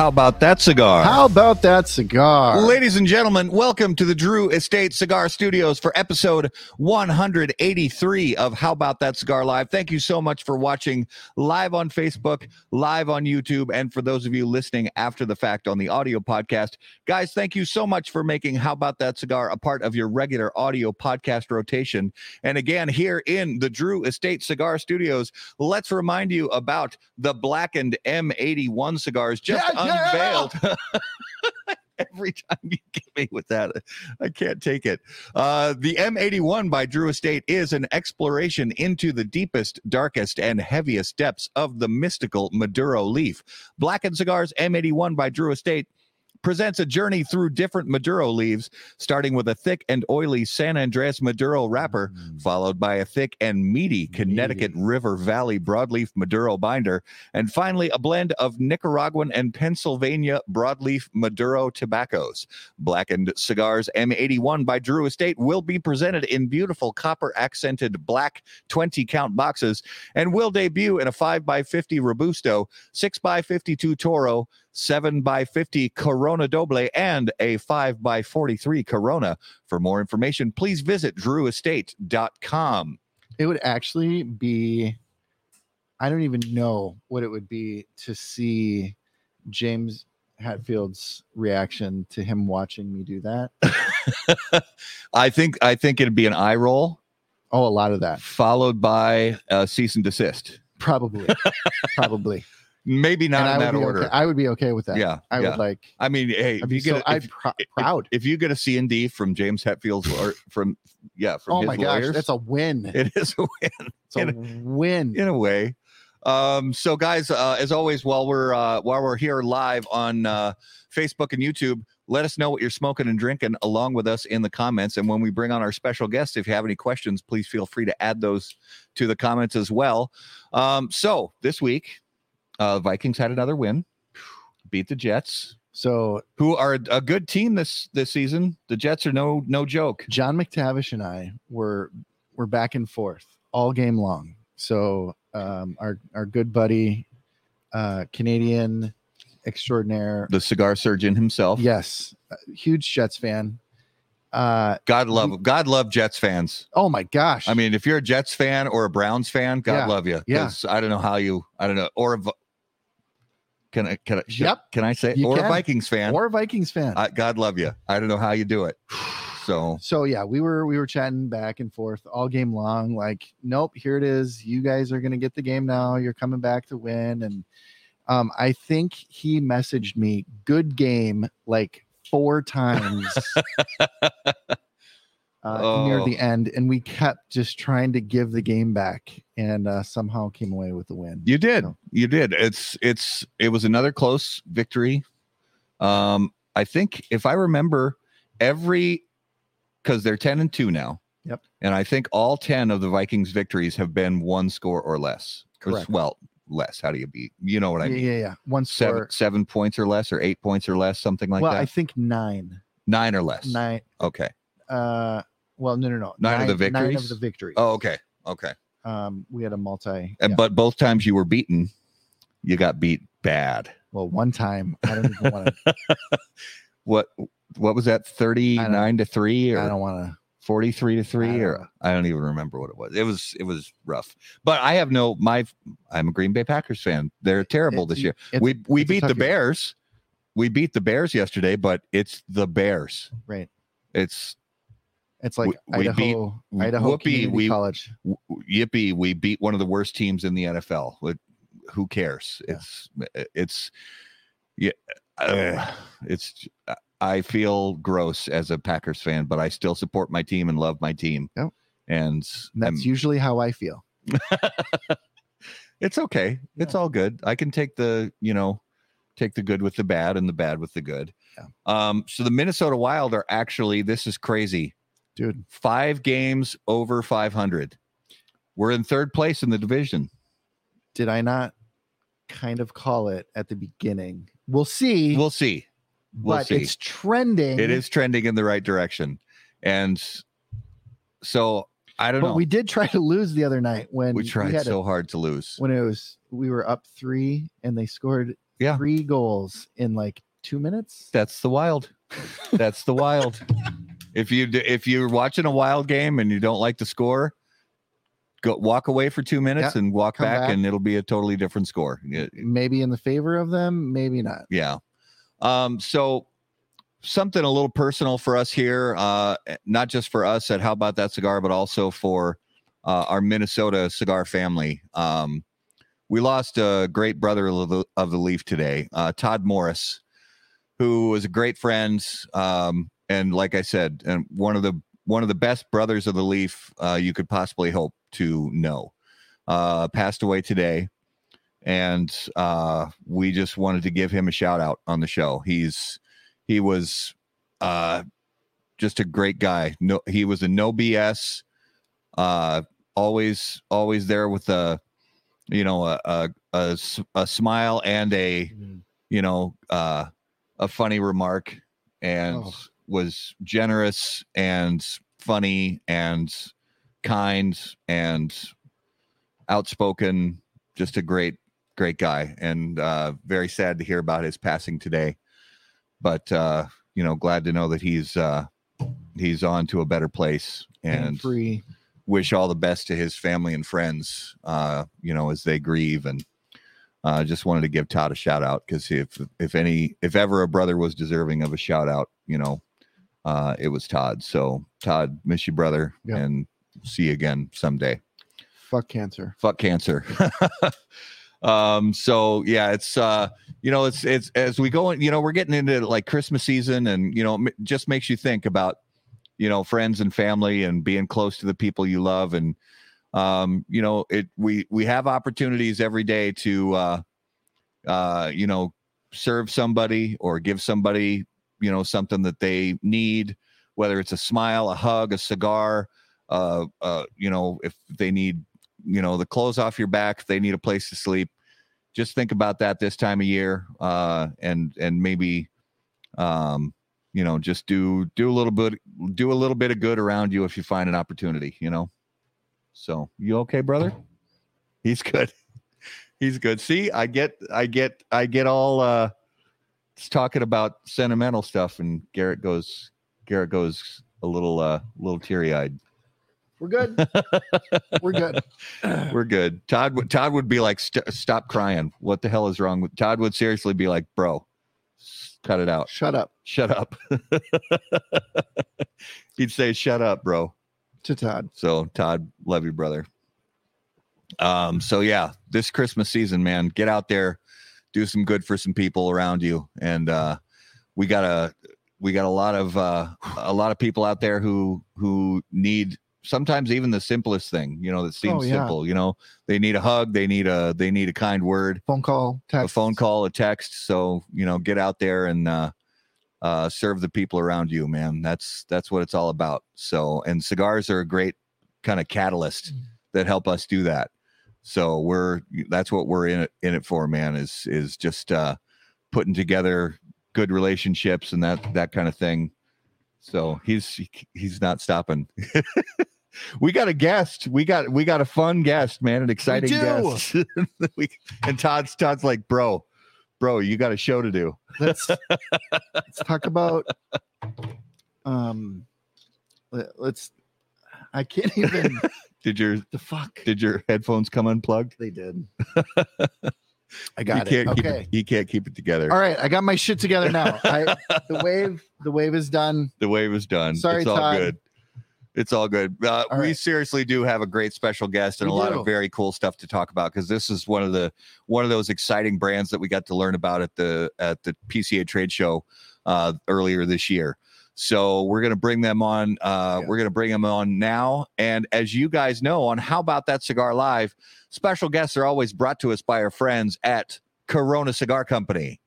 How about that cigar? How about that cigar? Ladies and gentlemen, welcome to the Drew Estate Cigar Studios for episode 183 of How About That Cigar Live. Thank you so much for watching live on Facebook, live on YouTube, and for those of you listening after the fact on the audio podcast. Guys, thank you so much for making How About That Cigar a part of your regular audio podcast rotation. And again, here in the Drew Estate Cigar Studios, let's remind you about the blackened M81 cigars just Yeah, yeah. Every time you get me with that, I can't take it. Uh, the M81 by Drew Estate is an exploration into the deepest, darkest, and heaviest depths of the mystical Maduro leaf. Blackened Cigars M81 by Drew Estate presents a journey through different Maduro leaves, starting with a thick and oily San Andres Maduro wrapper, Mm. followed by a thick and meaty Connecticut Meaty. River Valley broadleaf Maduro binder, and finally a blend of Nicaraguan and Pennsylvania broadleaf Maduro tobaccos. Blackened Cigars M81 by Drew Estate will be presented in beautiful copper accented black 20 count boxes and will debut in a 5x50 Robusto, 6x52 Toro, 7x50 Corona Doble, and a 5 by 43 Corona. For more information, please visit drewestate.com. It would actually be, I don't even know what it would be to see James Hetfield's reaction to him watching me do that. I think I think it'd be an eye roll Oh, a lot of that. followed by a cease and desist. Probably. Probably. Maybe not And in that order. Okay. I would be okay with that. yeah, I yeah. would like, I mean, hey, I'd if you so, get, I'm if, pr- proud. if you get a C and D from James Hetfield's or from yeah from oh my gosh, lawyers, that's a win. it is a win. It's a win. in a way. Um, so guys, uh, as always, while we're uh, while we're here live on uh, Facebook and YouTube, let us know what you're smoking and drinking along with us in the comments. And when we bring on our special guests, if you have any questions, please feel free to add those to the comments as well. Um, so this week, uh, Vikings had another win, beat the Jets, So who are a good team this this season. The Jets are no no joke. John McTavish and I were were back and forth all game long. So um, our our good buddy, uh, Canadian extraordinaire, The cigar surgeon himself. yes, uh, huge Jets fan. Uh, God love God love Jets fans. oh my gosh! I mean, if you're a Jets fan or a Browns fan, God Yeah, love you. yeah. 'cause I don't know how you. I don't know. Or can I can I should- Yep. can I say You or can. a Vikings fan? or a Vikings fan. I, God love you. I don't know how you do it. So so yeah, we were we were chatting back and forth all game long. Like, nope, here it is. You guys are gonna get the game now. You're coming back to win. And um, I think he messaged me "good game" like four times uh, near Oh. the end, and we kept just trying to give the game back, and uh, somehow came away with the win. you did. So- You did. It's it's it was another close victory. Um, I think if I remember, every because they're ten and two now. Yep. And I think all ten of the Vikings victories have been one score or less. Correct. Well, less. How do you beat? You know what I mean? yeah, yeah. One seven score. seven points or less or eight points or less something like well, that Well, I think nine. nine or less Nine. okay Uh, well, no, no, no. Nine of the victories. Nine of the victories. oh okay okay Um, we had a multi. and yeah. but both times you were beaten you got beat bad Well, one time I don't even want to. what what was that 39 to 3 or I don't want to. 43 to 3 I or i don't even remember what it was it was it was rough but i have no my i'm a green bay packers fan they're terrible this year we we beat the bears we beat the bears yesterday but it's the bears Right. it's It's like we- we beat- Idaho, Idaho whoopee, Community we- College. yippee we beat one of the worst teams in the nfl What- who cares Yeah. it's it's yeah uh, it's i feel gross as a packers fan but i still support my team and love my team Yep. and And that's I'm- usually how I feel. it's okay it's all good i can take the you know take the good with the bad and the bad with the good Yeah. um so the minnesota wild are actually this is crazy Dude, five games over 500 we're in third place in the division did I not kind of call it at the beginning? We'll see. we'll see we'll but see. it's trending. it is trending in the right direction and so i don't But know we did try to lose the other night when we tried had so a, hard to lose when it was we were up three and they scored Yeah. three goals in like two minutes. That's the wild. That's the wild. If you if you're watching a wild game and you don't like the score, go walk away for two minutes and walk back, back. and it'll be a totally different score. Maybe in the favor of them, maybe not. Yeah. Um, so something a little personal for us here, uh, not just for us at How About That Cigar, but also for uh, our Minnesota cigar family. Um, we lost a great brother of the, of the Leaf today, uh, Todd Morris, who was a great friend. Um, and like I said, and one of the one of the best brothers of the Leaf uh, you could possibly hope to know. Uh, passed away today and uh, we just wanted to give him a shout out on the show. He's he was uh, just a great guy. No, he was a no BS, uh, always always there with a you know a a, a a smile and a you know uh, a funny remark, and Oh. Was generous and funny and kind and outspoken. Just a great great guy and uh very sad to hear about his passing today but uh you know glad to know that he's uh he's on to a better place And and free. wish all the best to his family and friends uh you know as they grieve and uh just wanted to give todd a shout out because if if any if ever a brother was deserving of a shout out you know uh it was todd so todd miss you brother Yeah. and see you again someday Fuck cancer. fuck cancer um so yeah it's uh you know it's it's as we go in you know we're getting into like christmas season and you know it just makes you think about you know friends and family and being close to the people you love and um you know it we we have opportunities every day to uh uh you know serve somebody or give somebody you know something that they need whether it's a smile a hug a cigar uh uh you know if they need you know the clothes off your back if they need a place to sleep just think about that this time of year uh and and maybe um you know just do do a little bit do a little bit of good around you if you find an opportunity you know? So you okay brother? He's good. He's good. See i get i get i get all uh talking about sentimental stuff and garrett goes garrett goes a little uh little teary-eyed We're good. We're good. we're good. Todd would Todd would be like, "St- "Stop crying! What the hell is wrong with?" Todd would seriously be like, "Bro, cut it out. Shut up Shut up." He'd say, "Shut up, bro." to Todd. So Todd, love you, brother. Um. So yeah, this Christmas season, man, get out there, do some good for some people around you, and uh, we got a we got a lot of uh, a lot of people out there who who need sometimes even the simplest thing you know that seems Oh, yeah. simple you know? They need a hug they need a they need a kind word Phone call, text. a phone call a text. So you know get out there and uh uh serve the people around you man. That's that's what it's all about. So and cigars are a great kind of catalyst that help us do that so we're that's what we're in it in it for man is is just uh putting together good relationships and that that kind of thing. So he's he's not stopping. We got a guest. We got we got a fun guest man an exciting guest. We, and todd's todd's like bro bro you got a show to do. Let's let's talk about um let- let's I can't even did your the fuck did your headphones come unplugged they did. I you got it. can't keep Okay. it you can't keep it together All right, I got my shit together now. I the wave the wave is done. the wave is done. Sorry, it's all Todd. good. It's all good. Uh, All we seriously do have a great special guest and We a lot do. of very cool stuff to talk about because this is one of the one of those exciting brands that we got to learn about at the at the PCA trade show uh, earlier this year. So we're gonna bring them on. Uh, Yeah. We're gonna bring them on now. And as you guys know, on How About That Cigar Live, special guests are always brought to us by our friends at Corona Cigar Company.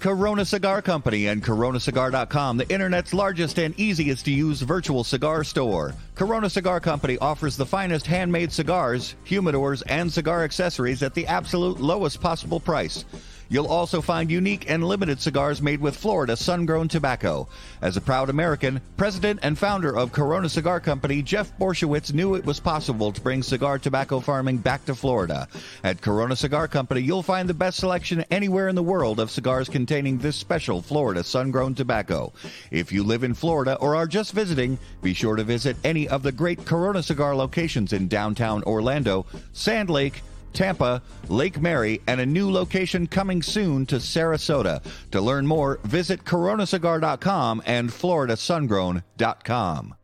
Corona Cigar Company and coronacigar.com, the internet's largest and easiest to use virtual cigar store. Corona Cigar Company offers the finest handmade cigars, humidors, and cigar accessories at the absolute lowest possible price. You'll also find unique and limited cigars made with Florida sun grown tobacco. As a proud American, president and founder of Corona Cigar Company, Jeff Borysiewicz knew it was possible to bring cigar tobacco farming back to Florida. At Corona Cigar Company, you'll find the best selection anywhere in the world of cigars containing this special Florida sun grown tobacco. If you live in Florida or are just visiting, be sure to visit any of the great Corona Cigar locations in downtown Orlando, Sand Lake, Tampa, Lake Mary, and a new location coming soon to Sarasota. To learn more, visit coronacigar.com and floridasungrown.com.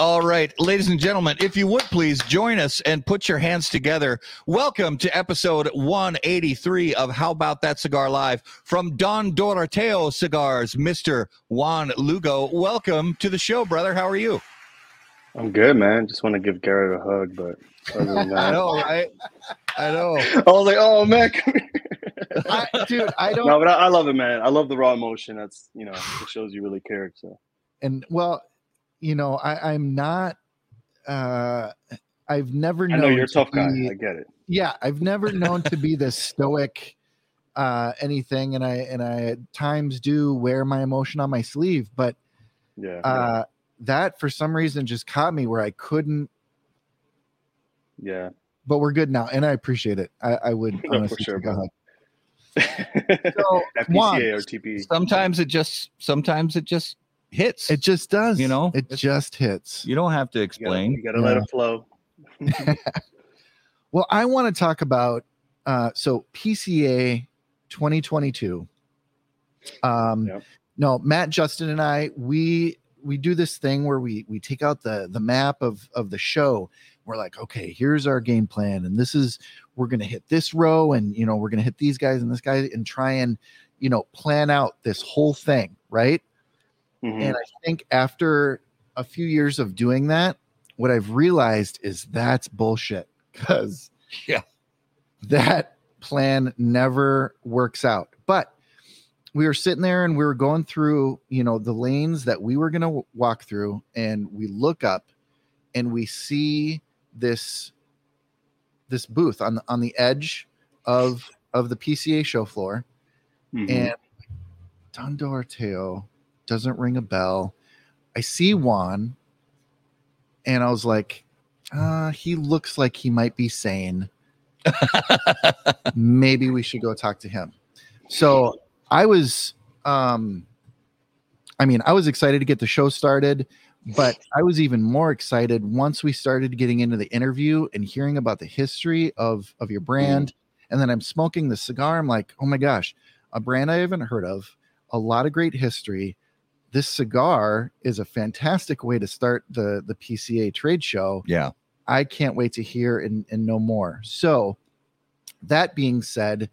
All right, ladies and gentlemen, if you would please join us and put your hands together. Welcome to episode 183 of How About That Cigar Live from Don Doroteo Cigars, Mr. Juan Lugo. Welcome to the show, brother. How are you? I'm good, man. Just want to give Garrett a hug, but other than I know, right? I know. I was like, "Oh man. I, dude, I don't. no, but I, I love it, man. I love the raw emotion. That's you know, it shows you really cared. So and well, you know, I, I'm not. Uh, I've never I known. know you're a to tough guy. I get it. yeah, I've never known to be this stoic uh anything and I and I at times do wear my emotion on my sleeve, but Yeah, uh that for some reason just caught me where I couldn't yeah. but we're good now and I appreciate it. I, I would No, for honestly sure, take a hug. So, Juan, FPCA or TP. Sometimes it just sometimes it just hits. it just does. You know, it just hits. you don't have to You gotta, explain. you gotta let it flow. Well, I want to talk about uh so PCA 2022. Um Yep. no, Matt, Justin and I we we do this thing where we we take out the the map of of the show. We're like, okay, here's our game plan and this is we're going to hit this row and you know, we're going to hit these guys and this guy and try and you know, plan out this whole thing, right? Mhm. And I think after a few years of doing that, what I've realized is that's bullshit because Yeah. that plan never works out. But we were sitting there and we were going through, you know, the lanes that we were going to walk through, and we look up and we see this this booth on the on the edge of of the PCA show floor Mhm. and Don Doroteo doesn't ring a bell. I see Juan, and I was like, uh, he looks like he might be sane. Maybe we should go talk to him. So I was, um, I mean, I was excited to get the show started, but I was even more excited once we started getting into the interview and hearing about the history of of your brand. And then I'm smoking the cigar. I'm like, oh my gosh, a brand I haven't heard of, a lot of great history. This cigar is a fantastic way to start the the PCA trade show. Yeah. I can't wait to hear and, and know more. So, that being said,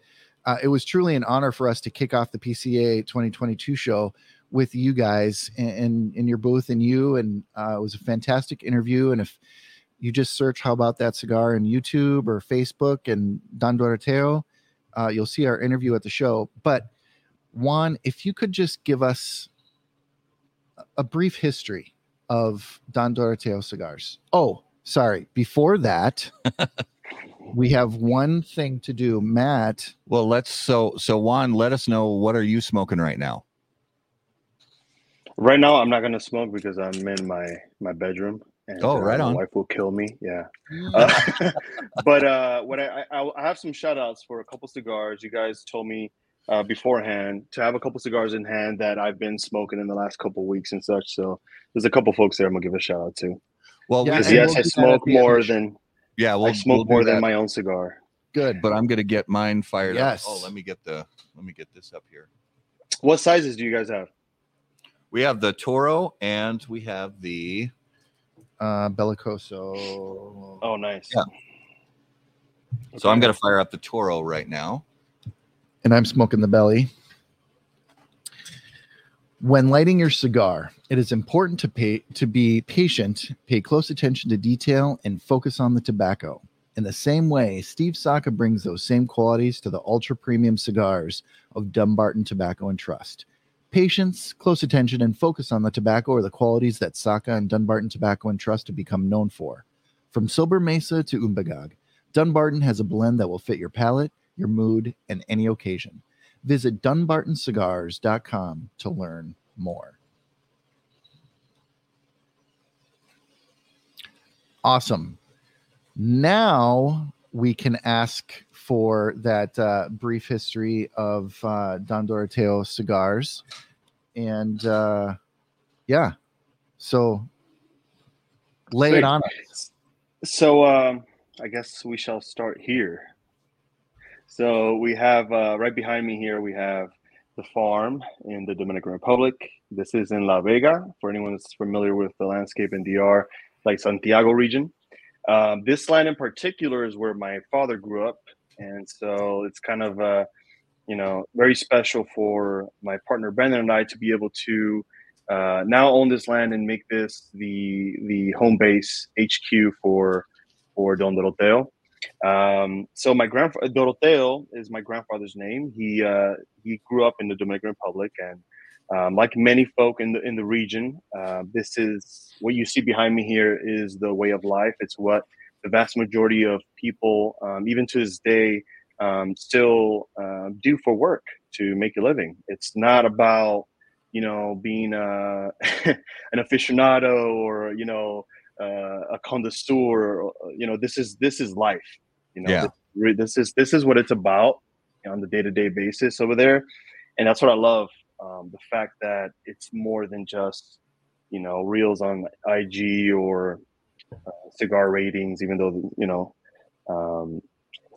uh, it was truly an honor for us to kick off the PCA 2022 show with you guys and in, your booth and you. And uh, it was a fantastic interview. And if you just search How About That Cigar in YouTube or Facebook and Don Doroteo, uh, you'll see our interview at the show. But Juan, if you could just give us a- a brief history of Don Doroteo cigars. Oh, sorry. Before that, we have one thing to do. Matt, Well, let's so so Juan, let us know what are you smoking right now? Right now, I'm not gonna smoke because I'm in my my bedroom. And, Oh, uh, right my on. wife will kill me. Yeah. Uh, but uh, what I, I I have some shout outs for a couple cigars. You guys told me uh, beforehand to have a couple cigars in hand that I've been smoking in the last couple weeks and such. So there's a couple folks there I'm gonna give a shout out to. Well, Yeah, we, yes, we'll I do that at smoke the end of more than yeah, we'll I smoke we'll more than my own cigar. good. But I'm gonna get mine fired Yes. up. Oh, let me get the let me get this up here. What sizes do you guys have? We have the Toro and we have the Uh, Belicoso. Oh, nice. Yeah. so I'm gonna fire up the Toro right now. and I'm smoking the belly. When lighting your cigar, it is important to pay to be patient, pay close attention to detail, and focus on the tobacco. In the same way, Steve Saka brings those same qualities to the ultra premium cigars of Dunbarton Tobacco and Trust. Patience, close attention, and focus on the tobacco are the qualities that Saka and Dunbarton Tobacco and Trust have become known for. From Sobremesa to Umbagog, Dunbarton has a blend that will fit your palate, your mood, and any occasion. Visit dunbartoncigars.com to learn more. Awesome. Now we can ask for that uh, brief history of uh, Don Doroteo cigars. And uh, yeah, so lay Sweet. it on us. So um, I guess we shall start here. So we have uh, right behind me here, we have the farm in the Dominican Republic. This is in La Vega, for anyone that's familiar with the landscape in DR, like Santiago region. Um, this land in particular is where my father grew up. And so it's kind of, uh, you know, very special for my partner Brandon and I to be able to uh, now own this land and make this the the home base HQ for for Don Doroteo. Um, so my grandfather Doroteo is my grandfather's name. He uh, he grew up in the Dominican Republic, and um, like many folk in the in the region, uh, this is what you see behind me here is the way of life. It's what the vast majority of people, um, even to this day, um, still uh, do for work to make a living. It's not about you know being uh, an aficionado or you know uh, a connoisseur. You know this is this is life. You know Yeah. this, this is this is what it's about on the day to day basis over there, and that's what I love. Um, the fact that it's more than just you know reels on IG or uh, cigar ratings, even though you know. Um,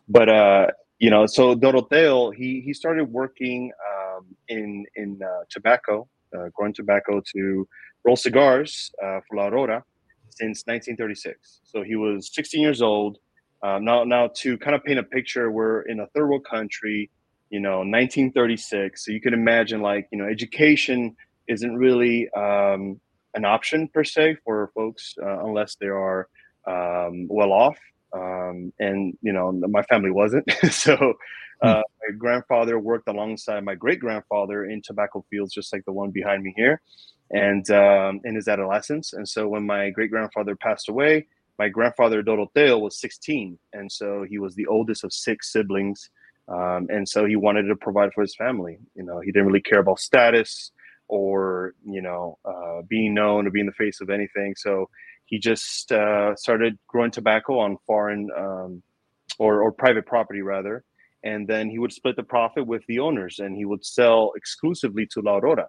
but uh, you know, so Doroteo, he he started working um, in in uh, tobacco, uh, growing tobacco to roll cigars uh, for La Aurora since 1936. So he was 16 years old. Um, now, now to kind of paint a picture, we're in a third world country, you know, 1936. So you can imagine, like, you know, education isn't really um, an option per se for folks uh, unless they are um, well off. Um, and you know, my family wasn't. so uh, my grandfather worked alongside my great grandfather in tobacco fields, just like the one behind me here, and um, in his adolescence. And so when my great grandfather passed away, my grandfather Doroteo was 16, and so he was the oldest of six siblings. Um, and so he wanted to provide for his family. You know, he didn't really care about status or you know uh, being known or being the face of anything. So he just uh, started growing tobacco on foreign um, or, or private property rather, and then he would split the profit with the owners, and he would sell exclusively to La Aurora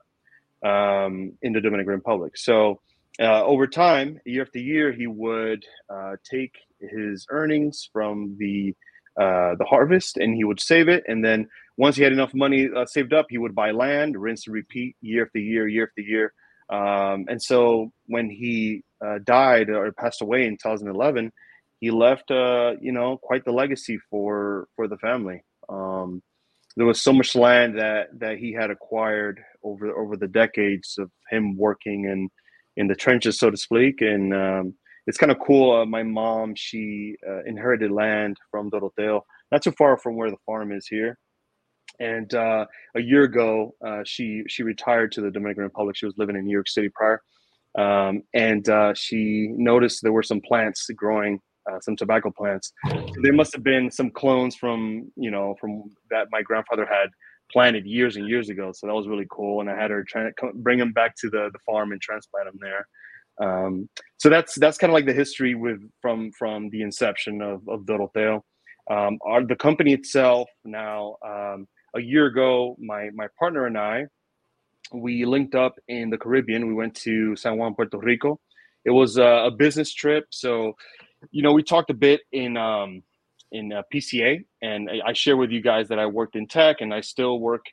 um, in the Dominican Republic. So uh, over time, year after year, he would uh, take his earnings from the uh, the harvest and he would save it, and then once he had enough money uh, saved up, he would buy land, rinse and repeat year after year, year after year. Um, and so when he uh, died or passed away in 2011, he left, uh, you know, quite the legacy for for the family. Um, there was so much land that that he had acquired over over the decades of him working in in the trenches, so to speak. And um, it's kind of cool. Uh, my mom, she uh, inherited land from Doroteo, not too far from where the farm is here. And uh, a year ago, uh, she she retired to the Dominican Republic. She was living in New York City prior, um, and uh, she noticed there were some plants growing, uh, some tobacco plants. So there must have been some clones from you know from that my grandfather had planted years and years ago. So that was really cool. And I had her try to bring them back to the the farm and transplant them there. Um, so that's that's kind of like the history with from from the inception of of Doroteo. Um, our, the company itself now. Um, a year ago, my my partner and I, we linked up in the Caribbean. We went to San Juan, Puerto Rico. It was a, a business trip, so you know we talked a bit in um, in uh, PCA, and I, I share with you guys that I worked in tech, and I still work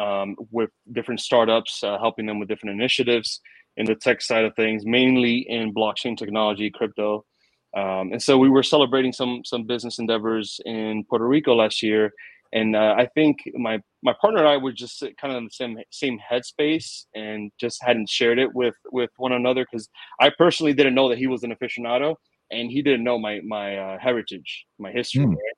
um, with different startups, uh, helping them with different initiatives in the tech side of things, mainly in blockchain technology, crypto. Um, and so we were celebrating some some business endeavors in Puerto Rico last year, and uh, I think my my partner and I were just kind of in the same same headspace and just hadn't shared it with with one another because I personally didn't know that he was an aficionado and he didn't know my my uh, heritage, my history. Hmm. Right?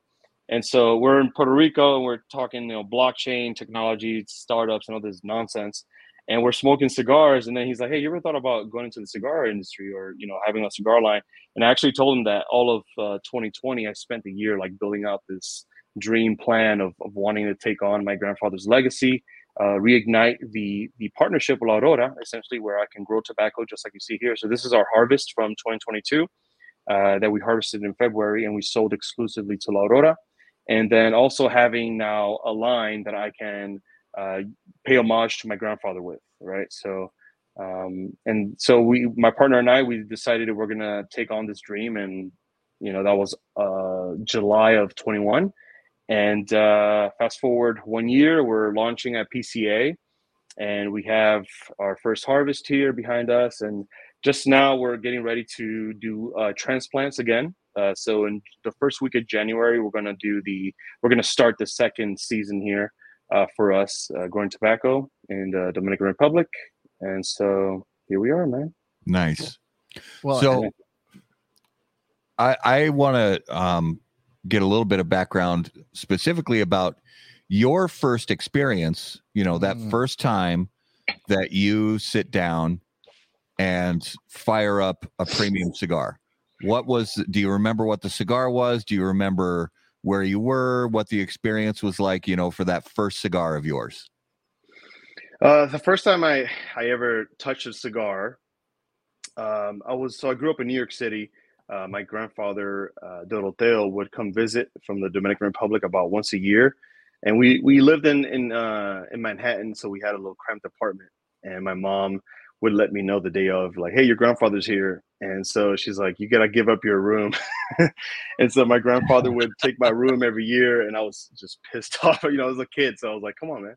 And so we're in Puerto Rico and we're talking, you know, blockchain technology, startups, and all this nonsense. and we're smoking cigars. And then he's like, "Hey, you ever thought about going into the cigar industry or you know having a cigar line?" And I actually told him that all of uh, 2020, I spent the year like building out this dream plan of, of wanting to take on my grandfather's legacy, uh, reignite the the partnership with Aurora, essentially where I can grow tobacco just like you see here. So this is our harvest from 2022 uh, that we harvested in February and we sold exclusively to La Aurora. And then also having now a line that I can uh, pay homage to my grandfather with, right? So, um, and so we, my partner and I, we decided that we're gonna take on this dream, and you know that was uh, July of 21. And uh, fast forward one year, we're launching at PCA, and we have our first harvest here behind us, and just now we're getting ready to do uh, transplants again. Uh, so in the first week of January, we're gonna do the we're gonna start the second season here uh, for us uh, growing tobacco in the Dominican Republic, and so here we are, man. Nice. Well, so I I want to um, get a little bit of background specifically about your first experience. You know, that mm. first time that you sit down and fire up a premium cigar. What was, do you remember what the cigar was? Do you remember where you were, what the experience was like, you know, for that first cigar of yours? Uh, the first time I, I ever touched a cigar, um, I was, so I grew up in New York City. Uh, my grandfather, uh, Doroteo, would come visit from the Dominican Republic about once a year. And we, we lived in, in, uh, in Manhattan. So we had a little cramped apartment and my mom would let me know the day of, like, hey, your grandfather's here. And so she's like, you got to give up your room. and so my grandfather would take my room every year. And I was just pissed off. You know, I was a kid. So I was like, come on, man.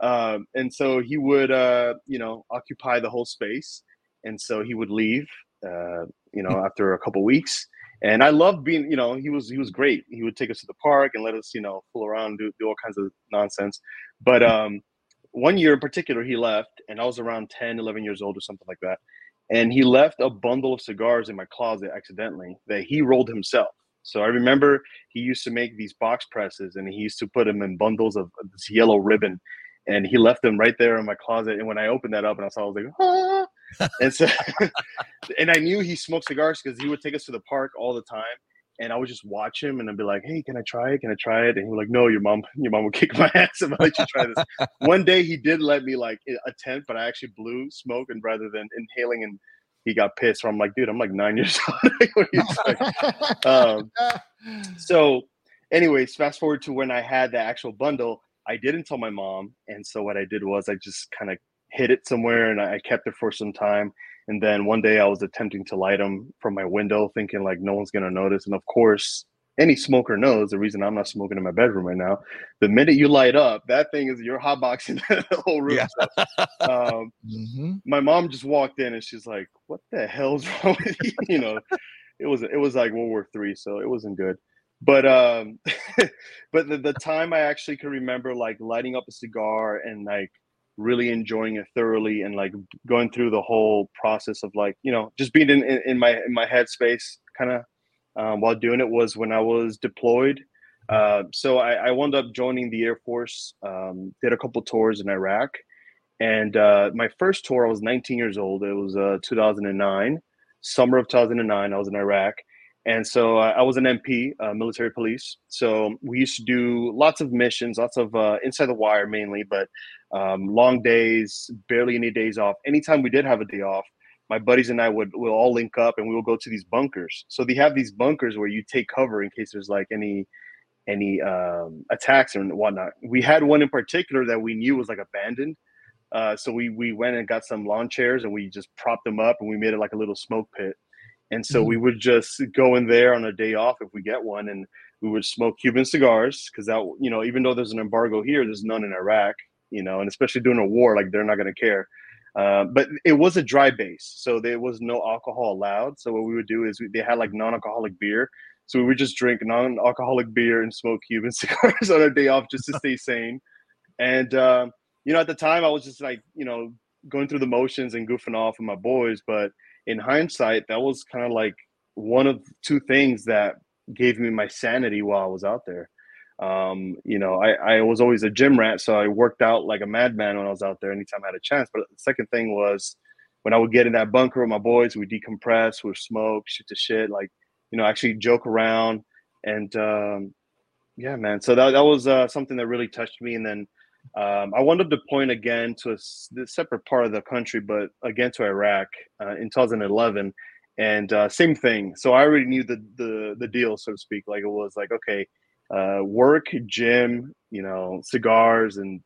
Um, and so he would, uh, you know, occupy the whole space. And so he would leave, uh, you know, after a couple weeks. And I loved being, you know, he was he was great. He would take us to the park and let us, you know, fool around, do, do all kinds of nonsense. But um, one year in particular, he left, and I was around 10, 11 years old or something like that. And he left a bundle of cigars in my closet accidentally that he rolled himself. So I remember he used to make these box presses and he used to put them in bundles of this yellow ribbon. And he left them right there in my closet. And when I opened that up and I saw, I was like, ah. And so, and I knew he smoked cigars because he would take us to the park all the time and I would just watch him and I'd be like, "Hey, can I try it? Can I try it?" And he was like, "No, your mom, your mom will kick my ass if I let you try this." One day he did let me like attempt, but I actually blew smoke and rather than inhaling, and he got pissed. So I'm like, "Dude, I'm like nine years old." um, so, anyways, fast forward to when I had the actual bundle. I didn't tell my mom, and so what I did was I just kind of hid it somewhere and I kept it for some time. And then one day I was attempting to light them from my window, thinking like no one's gonna notice. And of course, any smoker knows the reason I'm not smoking in my bedroom right now. The minute you light up, that thing is you're hotboxing the whole room. Yeah. So, um, mm-hmm. My mom just walked in and she's like, "What the hell's wrong with you?" you know, it was it was like World War Three, so it wasn't good. But um, but the, the time I actually can remember like lighting up a cigar and like really enjoying it thoroughly and like going through the whole process of like you know just being in, in, in my in my headspace kind of um, while doing it was when I was deployed. Uh, so I, I wound up joining the Air Force, um, did a couple tours in Iraq, and uh, my first tour I was 19 years old. It was uh, 2009, summer of 2009. I was in Iraq, and so uh, I was an MP, uh, military police. So we used to do lots of missions, lots of uh, inside the wire mainly, but um, long days, barely any days off. Anytime we did have a day off, my buddies and I would will all link up and we will go to these bunkers. So they have these bunkers where you take cover in case there's like any any um, attacks and whatnot. We had one in particular that we knew was like abandoned. Uh, so we we went and got some lawn chairs and we just propped them up and we made it like a little smoke pit. And so mm-hmm. we would just go in there on a day off if we get one, and we would smoke Cuban cigars because that you know even though there's an embargo here, there's none in Iraq, you know, and especially during a war, like they're not going to care. Uh, but it was a dry base, so there was no alcohol allowed. So what we would do is we, they had like non-alcoholic beer, so we would just drink non-alcoholic beer and smoke Cuban cigars on our day off just to stay sane. And uh, you know, at the time, I was just like, you know, going through the motions and goofing off with my boys, but in hindsight, that was kind of like one of two things that gave me my sanity while I was out there. Um, you know, I, I was always a gym rat, so I worked out like a madman when I was out there anytime I had a chance. But the second thing was when I would get in that bunker with my boys, we decompress, we smoke, shit to shit, like, you know, actually joke around. And um, yeah, man. So that, that was uh, something that really touched me. And then um, I wanted to point again to a, separate part of the country, but again to Iraq uh, in 2011. And uh, same thing. So I already knew the, the the deal, so to speak. Like it was like, okay, uh, work, gym, you know, cigars, and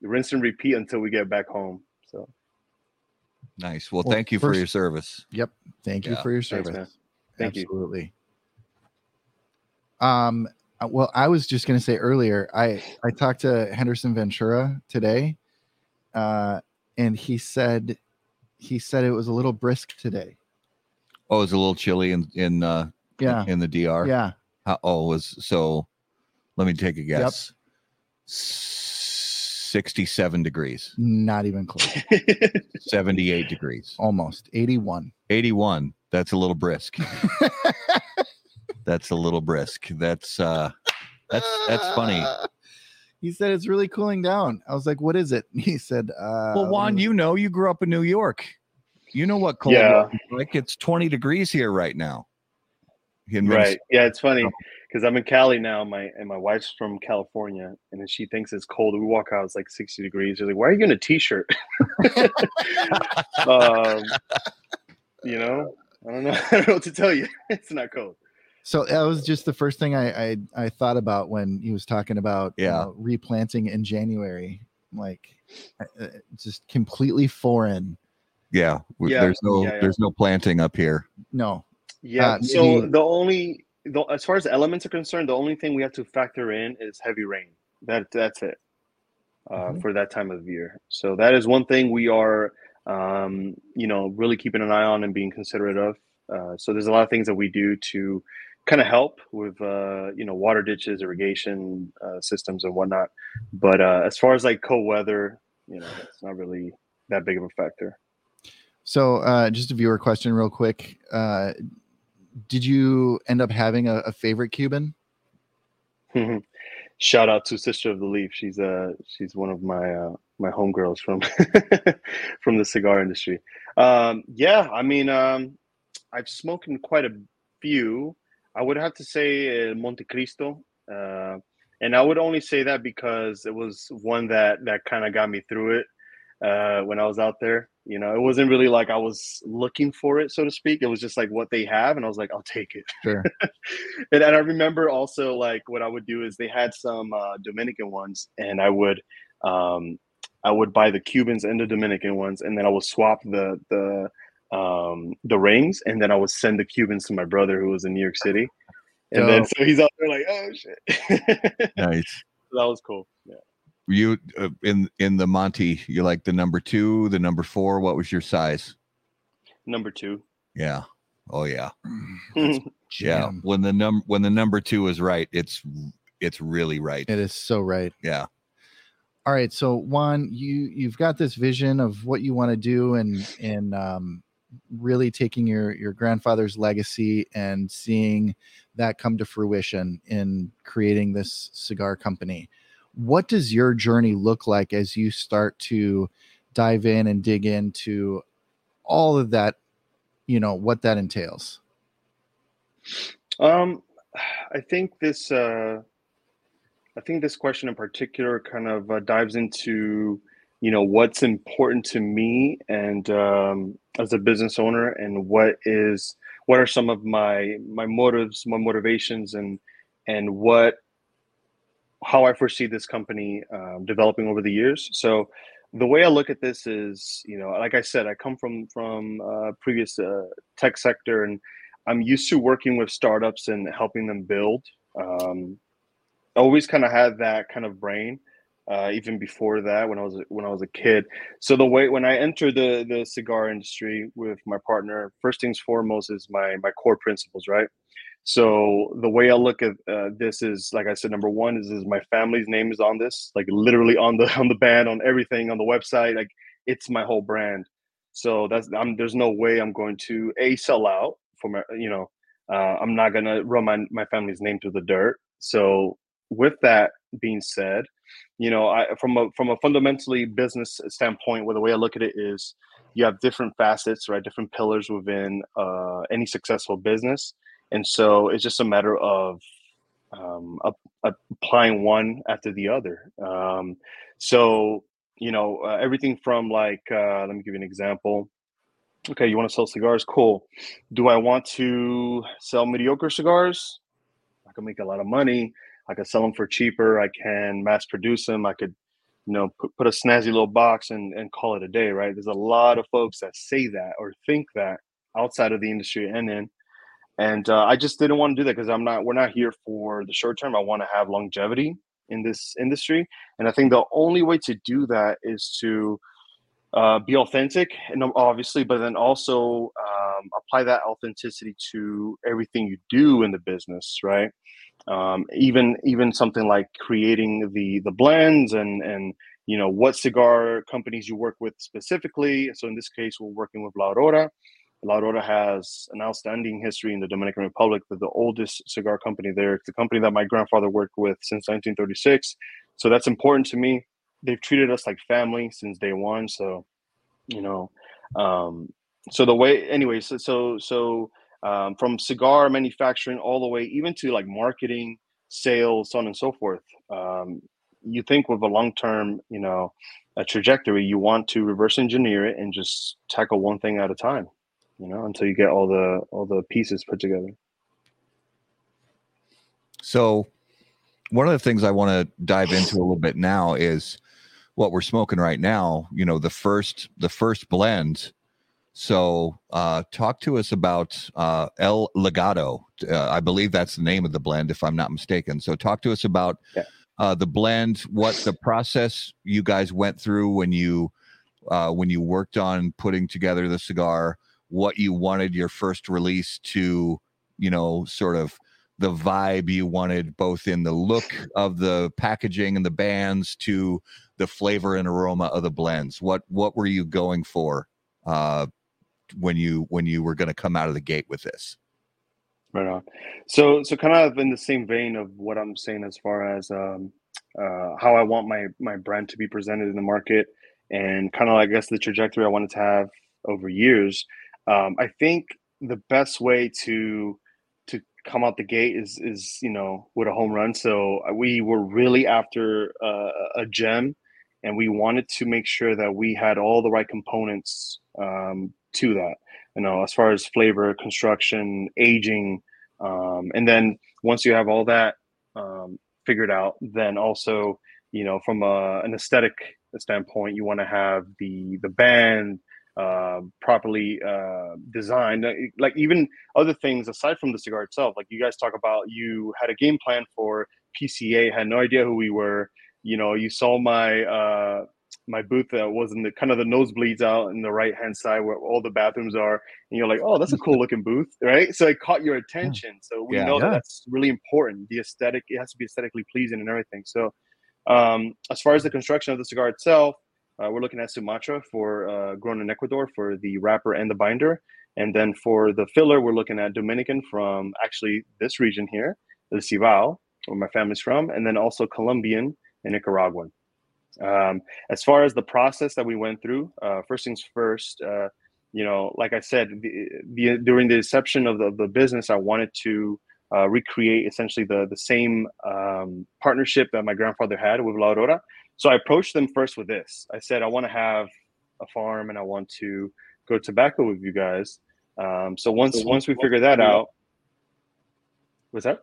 rinse and repeat until we get back home. So nice. Well, well thank you first, for your service. Yep. Thank you yeah. for your service. Thanks, Thank Absolutely. You. Um. Well, I was just going to say earlier. I I talked to Henderson Ventura today, uh, and he said he said it was a little brisk today. Oh, it was a little chilly in in uh, yeah in the DR. Yeah. How, oh, was so let me take a guess. Yep. 67 degrees. Not even close. 78 degrees. Almost. 81. 81. That's a little brisk. that's a little brisk. That's uh that's that's funny. He said it's really cooling down. I was like, "What is it?" He said, uh, "Well, Juan, you know, you grew up in New York. You know what cold yeah. like. It's 20 degrees here right now." Right. Yeah, it's funny because I'm in Cali now. My and my wife's from California, and she thinks it's cold. We walk out, it's like 60 degrees. She's like, "Why are you in a t-shirt?" um, you know, I don't know. I don't know what to tell you. It's not cold. So that was just the first thing I I, I thought about when he was talking about yeah you know, replanting in January, like uh, uh, just completely foreign. Yeah, yeah there's no yeah, yeah. there's no planting up here. No. Yeah. Uh, so the only the, as far as elements are concerned, the only thing we have to factor in is heavy rain. That that's it uh, mm-hmm. for that time of year. So that is one thing we are, um, you know, really keeping an eye on and being considerate of. Uh, so there's a lot of things that we do to kind of help with, uh, you know, water ditches, irrigation uh, systems, and whatnot. But uh, as far as like cold weather, you know, it's not really that big of a factor. So, uh, just a viewer question, real quick Uh, did you end up having a, a favorite Cuban? Shout out to Sister of the Leaf. She's uh she's one of my uh, my homegirls from from the cigar industry. Um, yeah, I mean, um, I've smoked quite a few. I would have to say uh, Montecristo, uh, and I would only say that because it was one that that kind of got me through it uh, when I was out there. You know, it wasn't really like I was looking for it, so to speak. It was just like what they have, and I was like, I'll take it. Sure. and, and, I remember also like what I would do is they had some uh, Dominican ones, and I would um, I would buy the Cubans and the Dominican ones, and then I would swap the the um, the rings, and then I would send the Cubans to my brother who was in New York City, and oh. then so he's out there like, oh shit. nice. So that was cool. Yeah you uh, in in the Monty, you like the number two, the number four. What was your size? Number two. Yeah. Oh yeah. yeah. When the num when the number two is right, it's it's really right. It is so right. Yeah. All right. So Juan, you you've got this vision of what you want to do and and um really taking your your grandfather's legacy and seeing that come to fruition in creating this cigar company. What does your journey look like as you start to dive in and dig into all of that you know what that entails? Um i think this uh i think this question in particular kind of uh, dives into you know what's important to me and um as a business owner and what is what are some of my my motives my motivations and and what how I foresee this company um, developing over the years. So the way I look at this is, you know, like I said, I come from from uh, previous uh, tech sector, and I'm used to working with startups and helping them build. Um, I always kind of had that kind of brain, uh, even before that when I was when I was a kid. So the way when I entered the the cigar industry with my partner, first things foremost is my my core principles, right? So the way I look at uh, this is, like I said, number one is, is my family's name is on this, like literally on the on the band, on everything, on the website. Like it's my whole brand. So that's I'm, there's no way I'm going to a sell out for my, you know, uh, I'm not gonna run my my family's name through the dirt. So with that being said, you know, I, from a from a fundamentally business standpoint, where the way I look at it is, you have different facets, right? Different pillars within uh, any successful business, and so it's just a matter of um, applying one after the other. Um, so you know, uh, everything from like, uh, let me give you an example. Okay, you want to sell cigars? Cool. Do I want to sell mediocre cigars? I can make a lot of money. I could sell them for cheaper. I can mass produce them. I could, you know, put, put a snazzy little box and, and call it a day, right? There's a lot of folks that say that or think that outside of the industry and in. And uh, I just didn't want to do that because I'm not, we're not here for the short term. I want to have longevity in this industry. And I think the only way to do that is to uh, be authentic and obviously, but then also um, apply that authenticity to everything you do in the business, right? Um, even even something like creating the the blends and and you know what cigar companies you work with specifically. So in this case, we're working with La Aurora. La Aurora has an outstanding history in the Dominican Republic. They're the oldest cigar company there. It's a company that my grandfather worked with since 1936. So that's important to me. They've treated us like family since day one. So, you know, um, so the way, anyway so, so, so um, from cigar manufacturing all the way even to like marketing, sales, so on and so forth. Um, you think with a long term, you know, a trajectory, you want to reverse engineer it and just tackle one thing at a time you know, until you get all the all the pieces put together. So, one of the things I want to dive into a little bit now is what we're smoking right now. You know, the first the first blend. So, uh, talk to us about uh, El Legado. Uh, I believe that's the name of the blend, if I'm not mistaken. So, talk to us about yeah. uh, the blend, what the process you guys went through when you uh, when you worked on putting together the cigar, what you wanted your first release to, you know, sort of the vibe you wanted, both in the look of the packaging and the bands to the flavor and aroma of the blends. What what were you going for uh, when you when you were going to come out of the gate with this? Right on. So so kind of in the same vein of what I'm saying as far as um, uh, how I want my my brand to be presented in the market, and kind of I guess the trajectory I wanted to have over years. Um, I think the best way to to come out the gate is is you know with a home run. So uh, we were really after uh, a gem, and we wanted to make sure that we had all the right components um, to that. You know, as far as flavor, construction, aging, um, and then once you have all that um, figured out, then also you know from a, an aesthetic standpoint, you want to have the the band uh, properly uh, designed. Uh, like even other things aside from the cigar itself, like you guys talk about, you had a game plan for PCA, had no idea who we were. You know, you saw my uh, my booth that was in the kind of the nosebleeds out in the right hand side where all the bathrooms are, and you're like, oh, that's a cool looking booth, right? So it caught your attention. So we yeah, know yeah. that that's really important. The aesthetic, it has to be aesthetically pleasing and everything. So um, as far as the construction of the cigar itself, uh, we're looking at Sumatra for uh, grown in Ecuador for the wrapper and the binder. And then for the filler, we're looking at Dominican from actually this region here, the Cibao, where my family's from, and then also Colombian and Nicaraguan. Um, as far as the process that we went through, uh, first things first, uh, you know, like I said, the, the, during the inception of the, of the, business, I wanted to uh, recreate essentially the the same um, partnership that my grandfather had with La Aurora. So I approached them first with this. I said, I want to have a farm and I want to go tobacco with you guys. Um, so once so once we figure that out, was that?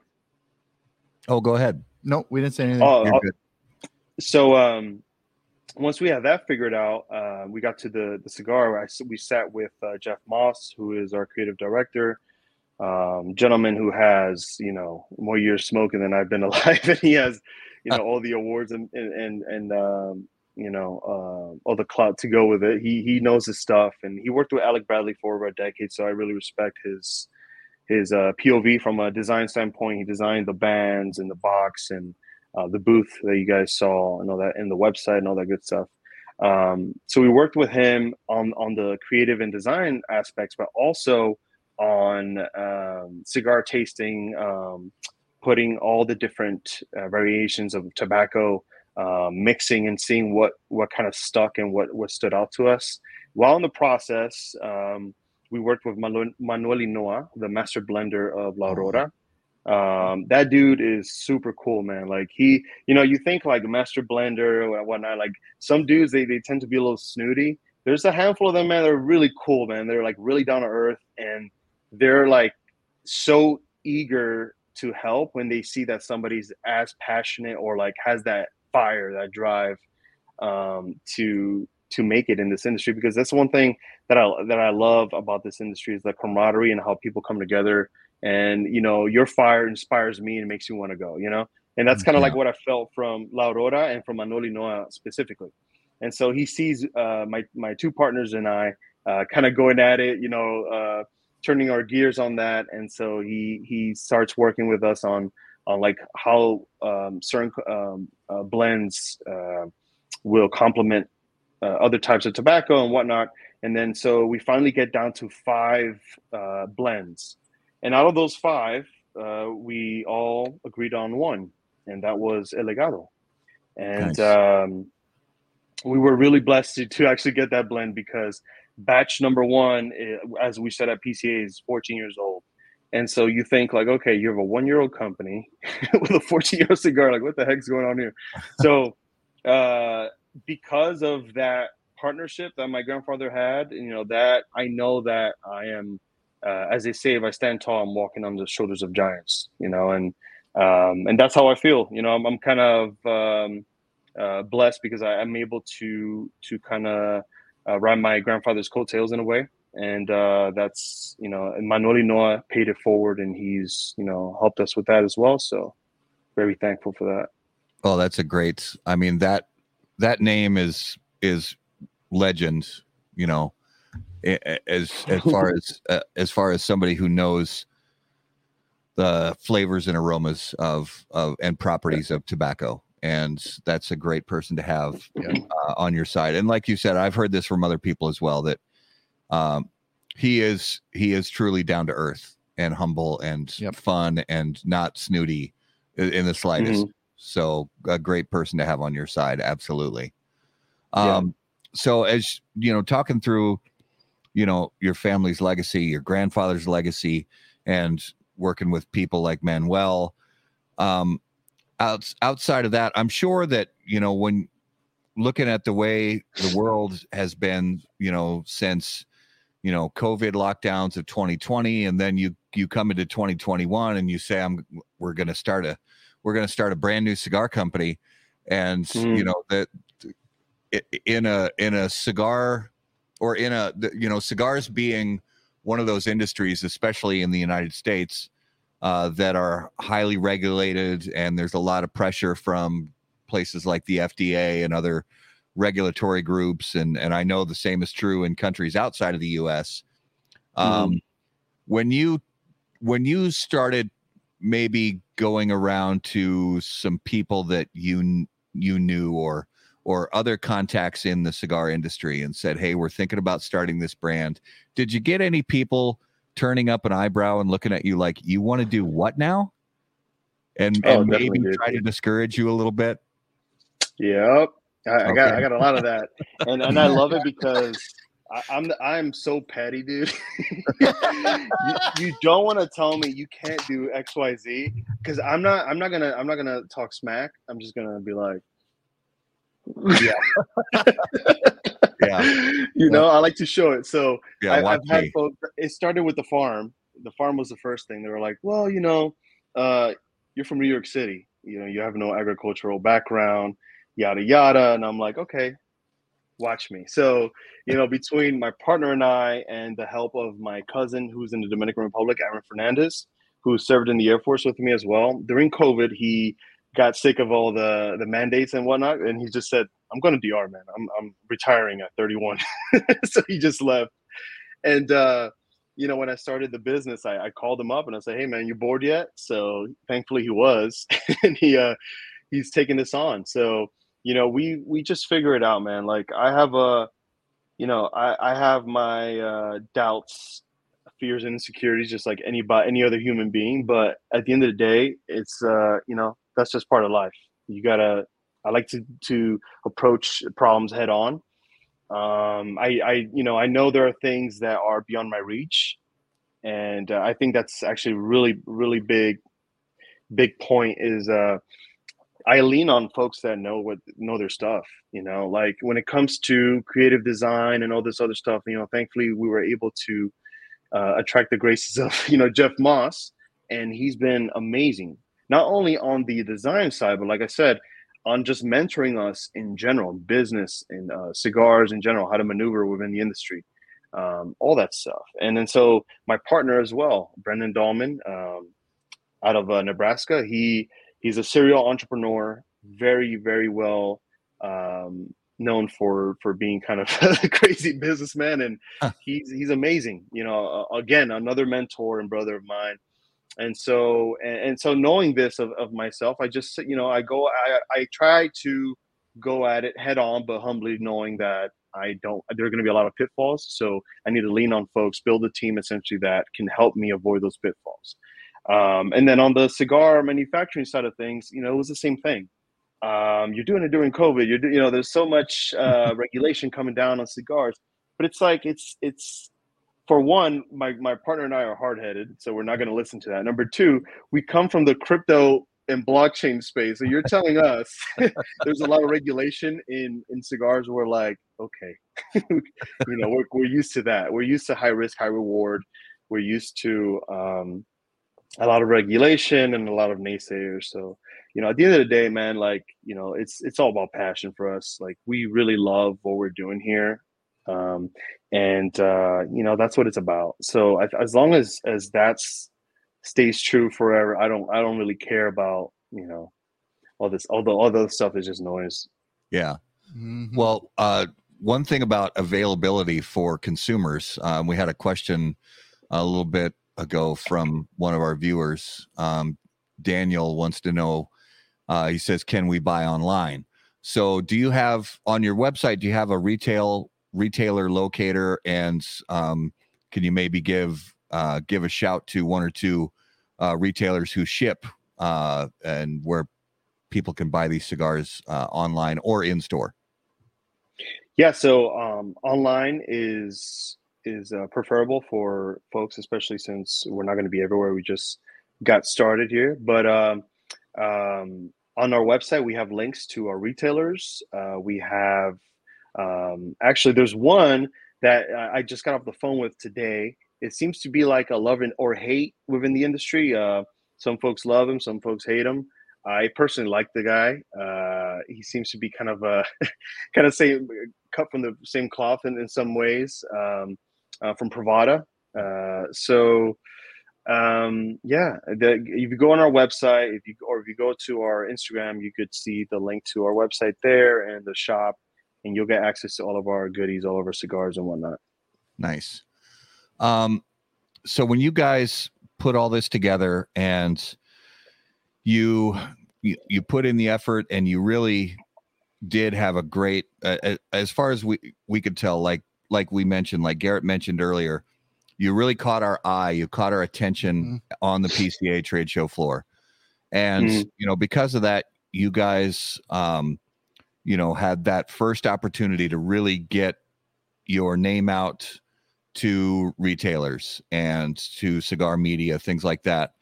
Oh, go ahead. No, we didn't say anything. Oh, so um, once we had that figured out, uh, we got to the the cigar. I, we sat with uh, Jeff Moss, who is our creative director, um, gentleman who has you know more years smoking than I've been alive, and he has you know all the awards and and and, and um, you know uh, all the clout to go with it. He he knows his stuff, and he worked with Alec Bradley for over a decade. So I really respect his his uh, POV from a design standpoint. He designed the bands and the box and uh, the booth that you guys saw and all that, and the website and all that good stuff. Um, so we worked with him on on the creative and design aspects, but also on um, cigar tasting, um, putting all the different uh, variations of tobacco, uh, mixing and seeing what what kind of stuck and what what stood out to us. While in the process, um, we worked with Manuel, Manuel Inoa, the master blender of La Aurora. Um, that dude is super cool, man. Like he, you know, you think like master blender or whatnot. Like some dudes, they they tend to be a little snooty. There's a handful of them, man. They're really cool, man. They're like really down to earth, and they're like so eager to help when they see that somebody's as passionate or like has that fire, that drive um, to to make it in this industry. Because that's one thing that I that I love about this industry is the camaraderie and how people come together and you know your fire inspires me and makes me want to go you know? And that's kind of yeah. like what i felt from la aurora and from Manuel Inoa specifically. And so he sees uh, my my two partners and i uh, kind of going at it you know uh, turning our gears on that. And so he he starts working with us on on like how um, certain um, uh, blends uh, will complement uh, other types of tobacco and whatnot. And then so we finally get down to five blends and out of those five, uh, we all agreed on one, and that was El Legado. And nice. um, we were really blessed to, to actually get that blend because batch number one, eh, as we said at PCA, is 14 years old. And so you think like, okay, you have a one-year-old company with a 14-year-old cigar. Like, what the heck's going on here? so, uh, because of that partnership that my grandfather had, you know, that I know that I am uh, as they say, if I stand tall, I'm walking on the shoulders of giants, you know, and um, and that's how I feel. You know, I'm, I'm kind of um, uh, blessed because I, am able to to kind of uh, ride my grandfather's coattails in a way, and uh, that's you know, Manuel Inoa paid it forward, and he's you know helped us with that as well. So very thankful for that. Oh, that's a great. I mean that that name is is legend. You know, as as far as uh, as far as somebody who knows the flavors and aromas of of and properties of tobacco and that's a great person to have uh, on your side and like you said i've heard this from other people as well that um, he is he is truly down to earth and humble and yep. fun and not snooty in the slightest mm-hmm. so a great person to have on your side absolutely um, yeah. so as you know talking through you know your family's legacy your grandfather's legacy and working with people like manuel um out, outside of that i'm sure that you know when looking at the way the world has been you know since you know covid lockdowns of 2020 and then you you come into 2021 and you say i'm we're going to start a we're going to start a brand new cigar company and mm. you know that in a in a cigar or in a you know cigars being one of those industries, especially in the United States, uh, that are highly regulated, and there's a lot of pressure from places like the FDA and other regulatory groups, and and I know the same is true in countries outside of the U.S. Um, mm. When you when you started maybe going around to some people that you you knew or or other contacts in the cigar industry and said, Hey, we're thinking about starting this brand. Did you get any people turning up an eyebrow and looking at you like, You want to do what now? And, oh, and maybe did. try to discourage you a little bit? Yep. I, okay. I, got I got a lot of that. And and I love it because I, am I'm so petty, dude. you, you, don't want to tell me you can't do X, Y, Z because I'm not. I'm not gonna. I'm not gonna talk smack. I'm just gonna be like, yeah. yeah. You know, I like to show it. So yeah, I, have had folks, it started with the farm. The farm was the first thing. They were like, well, you know, uh, you're from New York City. You know, you have no agricultural background, yada, yada. And I'm like, okay, watch me. So, you know, between my partner and I, and the help of my cousin who's in the Dominican Republic, Aaron Fernandez, who served in the Air Force with me as well, during COVID, he got sick of all the the mandates and whatnot, and he just said, "I'm going to DR, man. I'm I'm retiring at 31." so he just left. And uh, you know, when I started the business, I, I called him up and I said, "Hey, man, you bored yet?" So thankfully he was, and he uh, he's taking this on. So you know, we we just figure it out, man. Like I have a, you know, I I have my uh, doubts fears and insecurities just like any any other human being. But at the end of the day, it's uh, you know that's just part of life. You gotta. I like to to approach problems head on. Um, I, I you know I know there are things that are beyond my reach, and uh, I think that's actually really really big big point is uh, I lean on folks that know what know their stuff. You know, like when it comes to creative design and all this other stuff. You know, thankfully we were able to uh, attract the graces of you know Jeff Moss, and he's been amazing. Not only on the design side, but like I said, on just mentoring us in general, business and uh, cigars in general, how to maneuver within the industry, um, all that stuff. And then so my partner as well, Brendan Dahlman, um, out of uh, Nebraska, he he's a serial entrepreneur, very very well um, known for for being kind of a crazy businessman, and he's he's amazing. You know, uh, again, another mentor and brother of mine. And so and, and so knowing this of, of myself, I just you know I go I I try to go at it head on, but humbly knowing that I don't there are going to be a lot of pitfalls. So I need to lean on folks, build a team essentially that can help me avoid those pitfalls. Um, and then on the cigar manufacturing side of things, you know, it was the same thing. Um, you're doing it during COVID. You're, you know, there's so much uh, regulation coming down on cigars, but it's like it's it's for one, my my partner and I are hard headed, so we're not going to listen to that. Number two, we come from the crypto and blockchain space, so you're telling us there's a lot of regulation in in cigars. We're like, okay, you know, we're we're used to that. We're used to high risk, high reward. We're used to um, a lot of regulation and a lot of naysayers. So, you know, at the end of the day, man, like, you know, it's it's all about passion for us. Like we really love what we're doing here. Um, and uh, you know, that's what it's about. So I, as long as as that's stays true forever, I don't I don't really care about, you know, all this all the all the stuff is just noise. Yeah. Mm-hmm. Well, uh one thing about availability for consumers, um, we had a question a little bit ago from one of our viewers. Um, Daniel wants to know. Uh, he says, "Can we buy online?" So, do you have on your website? Do you have a retail retailer locator? And um, can you maybe give uh, give a shout to one or two uh, retailers who ship uh, and where people can buy these cigars uh, online or in store? Yeah, so um, online is is uh, preferable for folks, especially since we're not going to be everywhere. We just got started here, but um, um, on our website we have links to our retailers. Uh, we have um, actually there's one that I just got off the phone with today. It seems to be like a love and or hate within the industry. Uh, some folks love him, some folks hate him. I personally like the guy. Uh, he seems to be kind of a kind of same cut from the same cloth in, in some ways. Um, uh, from Pravada. Uh, so um, yeah, the, if you go on our website, if you or if you go to our Instagram, you could see the link to our website there and the shop, and you'll get access to all of our goodies, all of our cigars and whatnot. Nice. Um, so when you guys put all this together and you you, you put in the effort and you really did have a great uh, as far as we we could tell like like we mentioned, like Garrett mentioned earlier, you really caught our eye, you caught our attention mm-hmm. on the PCA trade show floor. And, mm-hmm. you know, because of that, you guys, um, you know, had that first opportunity to really get your name out to retailers and to cigar media, things like that.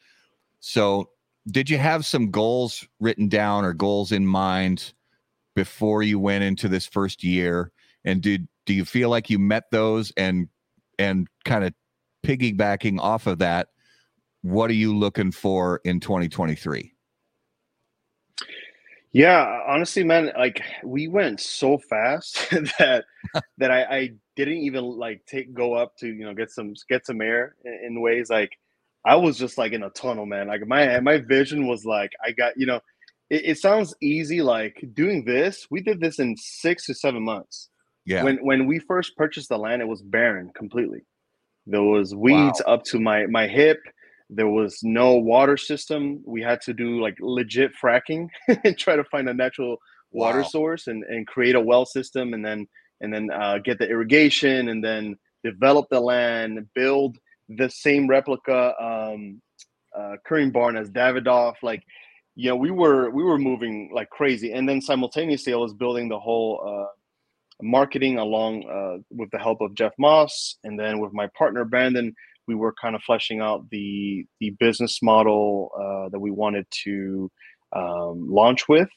So, did you have some goals written down or goals in mind before you went into this first year? And did do you feel like you met those and and kind of piggybacking off of that what are you looking for in 2023 yeah honestly man like we went so fast that that I, I didn't even like take go up to you know get some get some air in, in ways like i was just like in a tunnel man like my my vision was like i got you know it, it sounds easy like doing this we did this in six to seven months yeah. When when we first purchased the land, it was barren completely. There was weeds wow. up to my my hip. There was no water system. We had to do like legit fracking and try to find a natural water wow. source and, and create a well system and then and then uh, get the irrigation and then develop the land, build the same replica um, uh, curing barn as Davidoff. Like, you know, we were we were moving like crazy, and then simultaneously, I was building the whole uh, marketing along uh, with the help of Jeff Moss, and then with my partner Brandon, we were kind of fleshing out the the business model uh, that we wanted to um, launch with,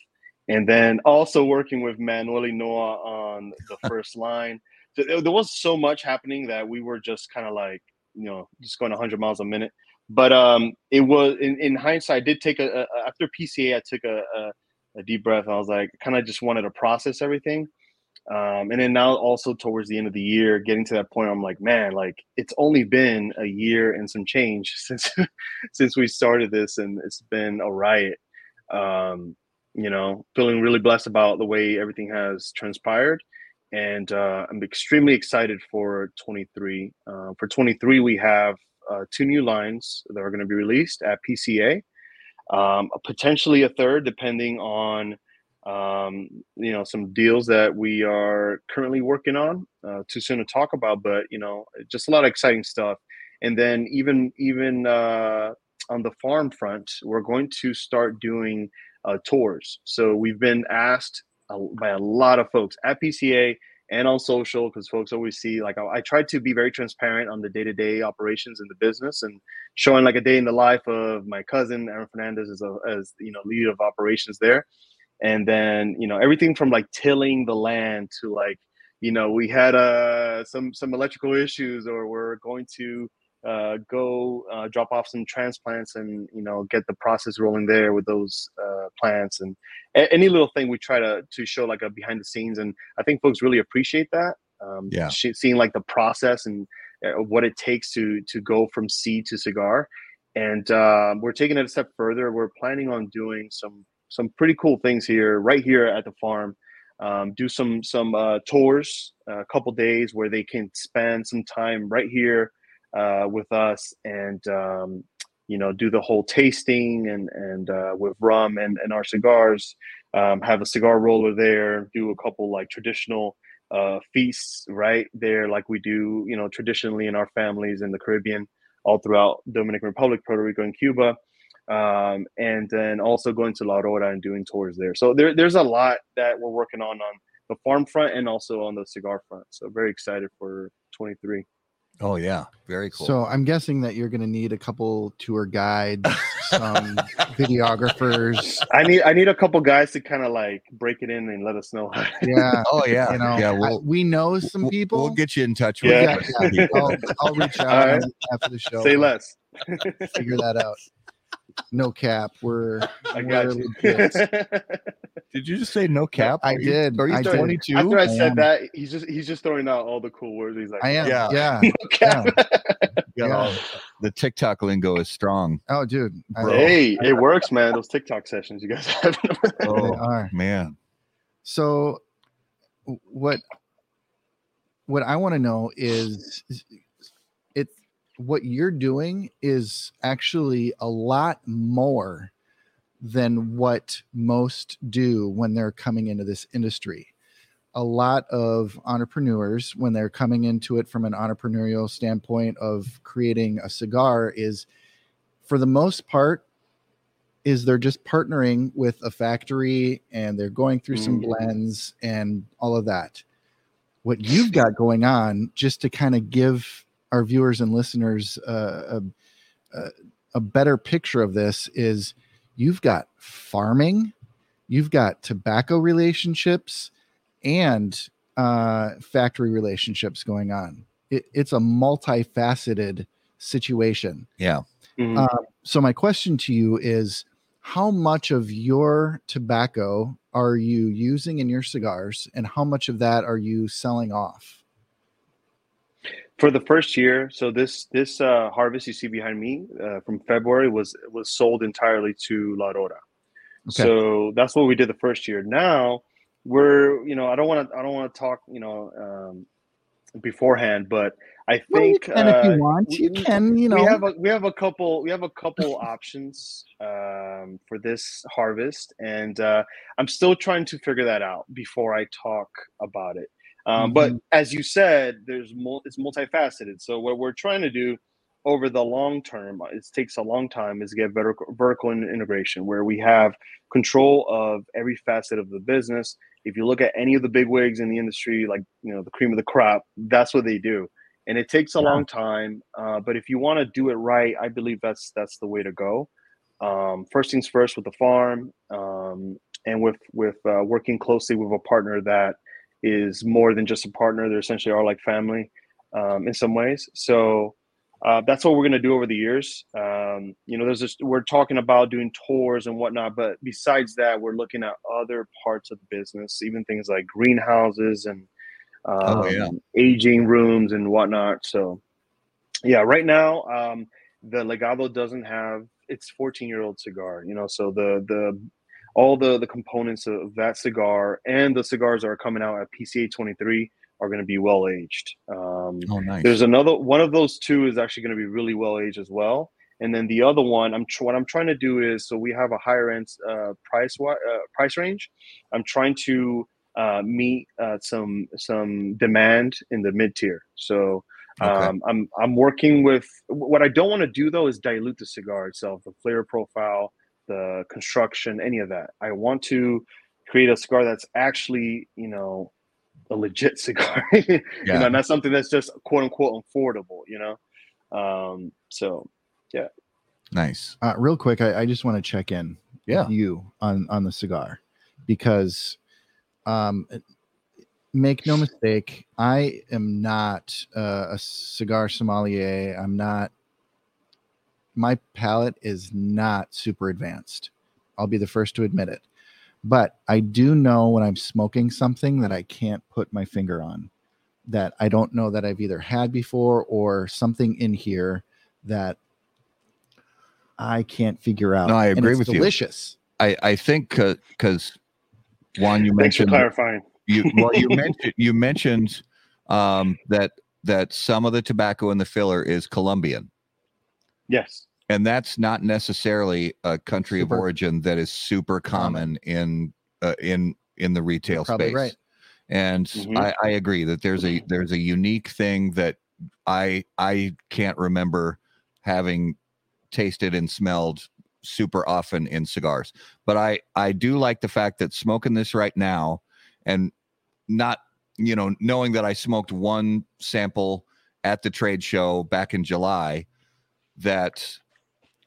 and then also working with Manuel Inoa on the first line. So there was so much happening that we were just kind of like you know just going 100 miles a minute. But um, it was in, in hindsight, I did take a, a after PCA, I took a, a, a deep breath. I was like, kind of just wanted to process everything. Um, and then now also towards the end of the year, getting to that point, I'm like, man, like it's only been a year and some change since since we started this, and it's been a riot. Um, you know, feeling really blessed about the way everything has transpired. And uh, I'm extremely excited for 23. Uh, for 23, we have uh, two new lines that are going to be released at PCA, um, potentially a third, depending on um, you know some deals that we are currently working on. Uh, too soon to talk about, but you know, just a lot of exciting stuff. And then even even uh, on the farm front, we're going to start doing uh, tours. So we've been asked by a lot of folks at PCA and on social because folks always see like I, I try to be very transparent on the day-to-day operations in the business and showing like a day in the life of my cousin Aaron Fernandez as a as you know lead of operations there and then you know everything from like tilling the land to like you know we had uh some some electrical issues or we're going to uh, go uh, drop off some transplants and you know get the process rolling there with those uh, plants and a- any little thing we try to to show like a behind the scenes and I think folks really appreciate that. Um, yeah, seeing like the process and uh, what it takes to to go from seed to cigar, and uh, we're taking it a step further. We're planning on doing some some pretty cool things here right here at the farm. Um, do some some uh, tours, a couple days where they can spend some time right here uh, with us and um, you know do the whole tasting and and uh, with rum and, and our cigars um, have a cigar roller there do a couple like traditional uh, feasts right there like we do you know traditionally in our families in the caribbean all throughout dominican republic puerto rico and cuba um, and then also going to la aurora and doing tours there so there, there's a lot that we're working on on the farm front and also on the cigar front so very excited for 23 Oh yeah, very cool. So I'm guessing that you're going to need a couple tour guides, some videographers. I need I need a couple guys to kind of like break it in and let us know. Yeah. oh yeah. You know, yeah. We'll, I, we know some people. We'll, get you in touch with. Yeah. yeah, yeah. I'll, I'll, reach out right. after the show. Say less. Figure that out. No cap. We're. I we're got you. Did you just say no cap? I did. Are you I 22? After I said that, he's just he's just throwing out all the cool words. He's like, I am. Yeah. Yeah. no cap. Yeah. Yeah. the TikTok lingo is strong. Oh, dude. I- Bro. Hey, it works, man. Those TikTok sessions you guys have. They Oh are. man. So, what what I want to know is it what you're doing is actually a lot more than what most do when they're coming into this industry. A lot of entrepreneurs, when they're coming into it from an entrepreneurial standpoint of creating a cigar, is for the most part, is they're just partnering with a factory and they're going through some Mhm. blends and all of that. What you've got going on, just to kind of give our viewers and listeners uh, a, a, a better picture of this, is you've got farming, you've got tobacco relationships, and uh, factory relationships going on. It, it's a multifaceted situation. Yeah. Mhm. Uh, so my question to you is how much of your tobacco are you using in your cigars and how much of that are you selling off For the first year, so this this uh, harvest you see behind me uh, from February was was sold entirely to La Aurora. Okay. So that's what we did the first year. Now we're you know I don't want to I don't want to talk you know um, beforehand, but I Well, you think can if uh, you want you we- can you know we have a we have a couple we have a couple options um, for this harvest, and uh, I'm still trying to figure that out before I talk about it. Um, But Mm-hmm. as you said, there's mul- it's multifaceted. So what we're trying to do over the long term, it takes a long time, is get vertical, vertical integration where we have control of every facet of the business. If you look at any of the big wigs in the industry, like you know the cream of the crop, that's what they do, and it takes a yeah. long time. Uh, but if you want to do it right, I believe that's that's the way to go. Um, first things first with the farm, um, and with with uh, working closely with a partner that is more than just a partner. They're essentially are like family um, in some ways. So uh, that's what we're going to do over the years. Um, you know, there's just we're talking about doing tours and whatnot, but besides that, we're looking at other parts of the business, even things like greenhouses and um, oh, yeah. Um, aging rooms and whatnot. So, yeah, right now um, the Legado doesn't have its 14 year old cigar. You know, so the the all the the components of that cigar and the cigars that are coming out at PCA 23 are going to be well aged. Um, oh, nice. There's another one of those two is actually going to be really well aged as well. And then the other one, I'm tr- what I'm trying to do is so we have a higher end uh, price uh, price range. I'm trying to uh, meet uh, some some demand in the mid tier. So okay. um, I'm I'm working with what I don't want to do though is dilute the cigar itself, the flavor profile, the construction, any of that. I want to create a cigar that's actually you know a legit cigar. you yeah. know, not something that's just quote unquote affordable. You know, um, so yeah. Nice. Uh, real quick, I, I just want to check in. Yeah. you on on the cigar because, um, make no mistake, I am not uh, a cigar sommelier. I'm not. My palate is not super advanced. I'll be the first to admit it but I do know when I'm smoking something that I can't put my finger on, that I don't know that I've either had before or something in here that I can't figure out. No, I agree with delicious. you. I I think because Juan, you mentioned clarifying. You well, you mentioned you mentioned um, that that some of the tobacco in the filler is Colombian. Yes and that's not necessarily a country super. of origin that is super common in uh, in in the retail space right. and mm-hmm. I, I agree that there's a there's a unique thing that i i can't remember having tasted and smelled super often in cigars but i i do like the fact that smoking this right now and not you know knowing that i smoked one sample at the trade show back in july that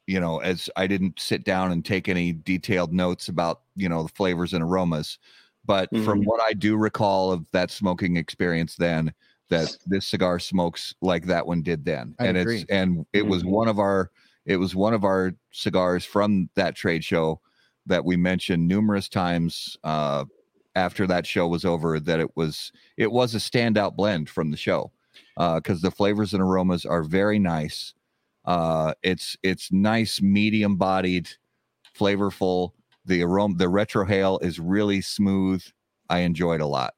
you know, as I didn't sit down and take any detailed notes about, you know, the flavors and aromas. But mm-hmm. from what I do recall of that smoking experience then, that this cigar smokes like that one did then. I and agree. it's and it mm-hmm. was one of our it was one of our cigars from that trade show that we mentioned numerous times uh, after that show was over that it was it was a standout blend from the show because uh, the flavors and aromas are very nice uh, it's it's nice, medium bodied, flavorful. The aroma, the retrohale is really smooth. I enjoyed a lot.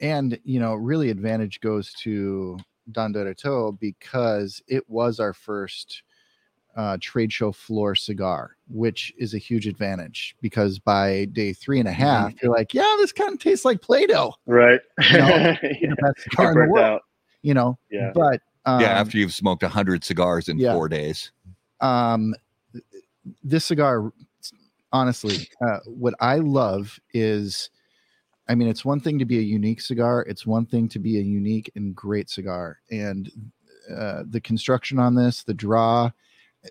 And you know, really, advantage goes to Don Dorato because it was our first uh, trade show floor cigar, which is a huge advantage because by day three and a half, mm-hmm. you're like, yeah, this kind of tastes like Play-Doh. Right. You know, yeah. the best cigar in the world. Out. You know, yeah. but um, yeah, after you've smoked a hundred cigars in yeah. four days. Um, this cigar, honestly, uh, what I love is, I mean, it's one thing to be a unique cigar. It's one thing to be a unique and great cigar. And uh, the construction on this, the draw,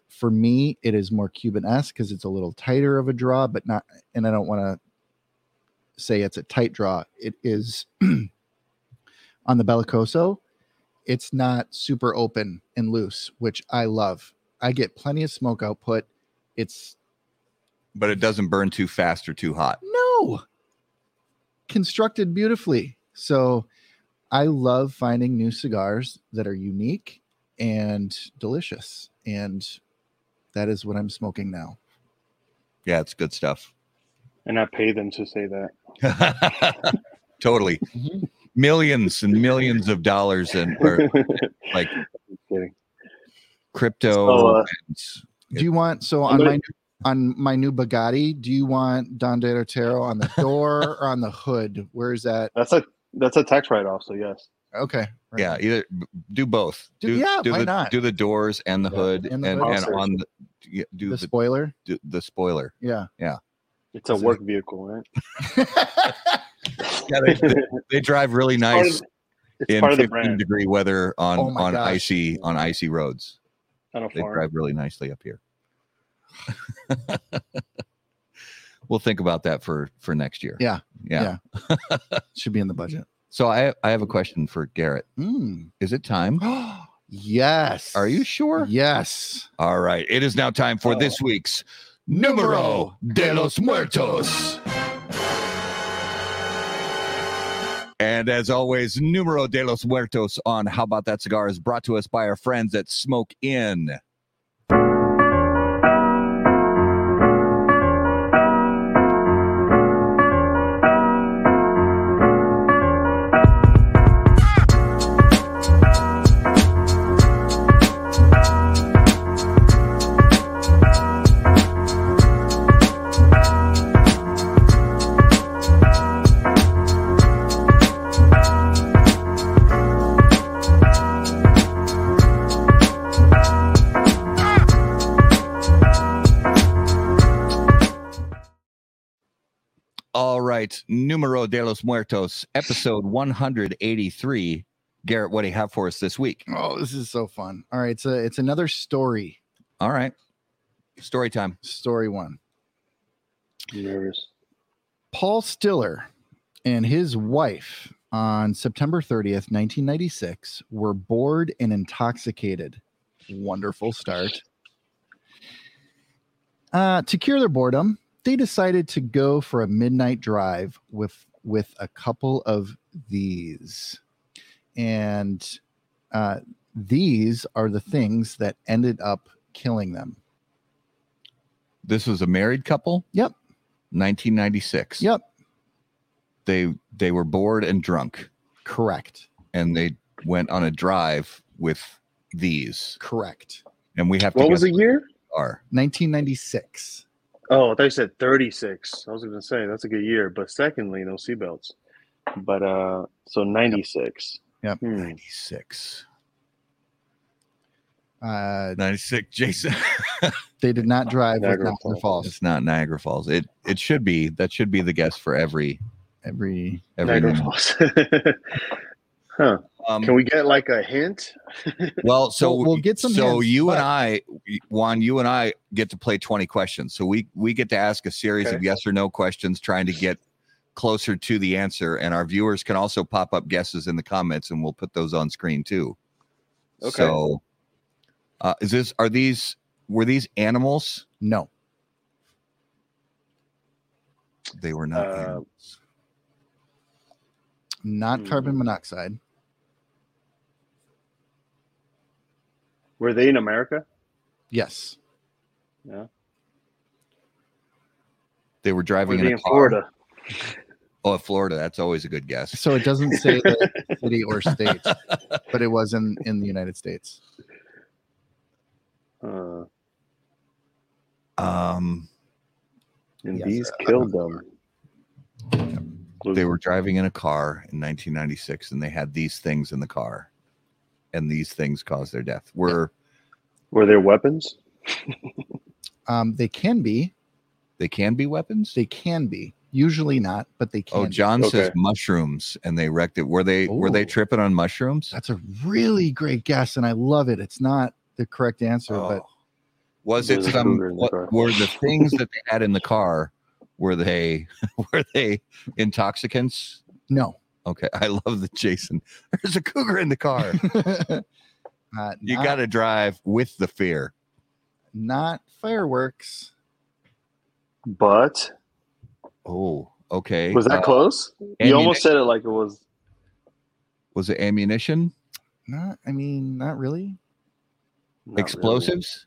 for me, it is more Cuban esque because it's a little tighter of a draw, but not. And I don't want to say it's a tight draw. It is on the Belicoso it's not super open and loose, which I love. I get plenty of smoke output. It's but it doesn't burn too fast or too hot. No. Constructed beautifully. So I love finding new cigars that are unique and delicious. And that is what I'm smoking now. Yeah, it's good stuff. And I pay them to say that. totally. Mm-hmm. Millions and millions of dollars and like crypto. So, uh, do you want so on my on my new Bugatti? Do you want Don De on the door or on the hood? Where is that? That's a that's a tax write off. So yes. Okay. right. Yeah, either do both. Do- yeah, do why the, not? Do the doors and the Yeah, hood and and the and, hood. on the yeah, do The the, spoiler. do the spoiler. Yeah. Yeah. It's a So- work vehicle, right? Yeah, they, they, they drive really nice It's in part of the 15 degree weather on Oh on gosh. icy on icy roads. on a They farm. drive really nicely up here. we'll think about that for for next year. Yeah. Yeah. Should be in the budget. So I I have a question for Garrett. Mm. Is it time? yes. Are you sure? Yes. All right. It is now time for Oh. this week's Numero de los Muertos. And as always, Numero de los Muertos on How About That Cigar is brought to us by our friends at Smoke Inn. All right. Numero de los Muertos, episode 183. Garrett, what do you have for us this week? Oh, this is so fun. All right. It's a it's another story. All right. Story time. Story one. I'm nervous. Paul Stiller and his wife on September 30th, 1996, were bored and intoxicated. Wonderful start. Uh, to cure their boredom, they decided to go for a midnight drive with with a couple of these, and uh, these are the things that ended up killing them. This was a married couple? Yep. 1996. Yep, They they were bored and drunk correct, and they went on a drive with these. correct. And we have to What was the year? what are. 1996. Oh, I thought you said 36. I was going to say that's a good year, but secondly, no seatbelts. But uh, so 96. Yep. Hmm. 96. Uh, 96 Jason. they did not drive Niagara Niagara Falls. Falls. it's not Niagara Falls. It it should be. That should be the guess for every Every every Niagara. Falls. huh. Um, Can we get like a hint? Well, so We'll- we'll get some So hints, you and I, Juan, you and I get to play twenty questions. So we we get to ask a series of yes or no questions, trying to get closer to the answer. And our viewers can also pop up guesses in the comments, and we'll put those on screen too. Okay. So, uh, is this are these were these animals? no, They were not. Uh, animals. not carbon Hmm. monoxide. Were they in America? Yes, Yeah. They were Were driving they in in car. Florida? Oh, Florida. That's always a good guess. so it doesn't say the city or state, but it was in in the United States. Uh, Um, and Yes, these uh, killed them. they were driving in a car in 1996 and they had these things in the car and these things cause their death were Were there weapons? Um, they can be, they can be weapons they can be. Usually not, but they can. oh be. john says Okay. mushrooms and they wrecked it were they were they tripping on mushrooms That's a really great guess, and I love it. It's not the correct answer, but Oh. was There it some cougar in the what, were the things that they had in the car were they were they intoxicants no. Okay i love the jason there's a cougar in the car uh, you got to drive with the fear not fireworks. But oh okay was that Uh, close? You almost said it like it was. was it ammunition Not, I mean, not really. not really. explosives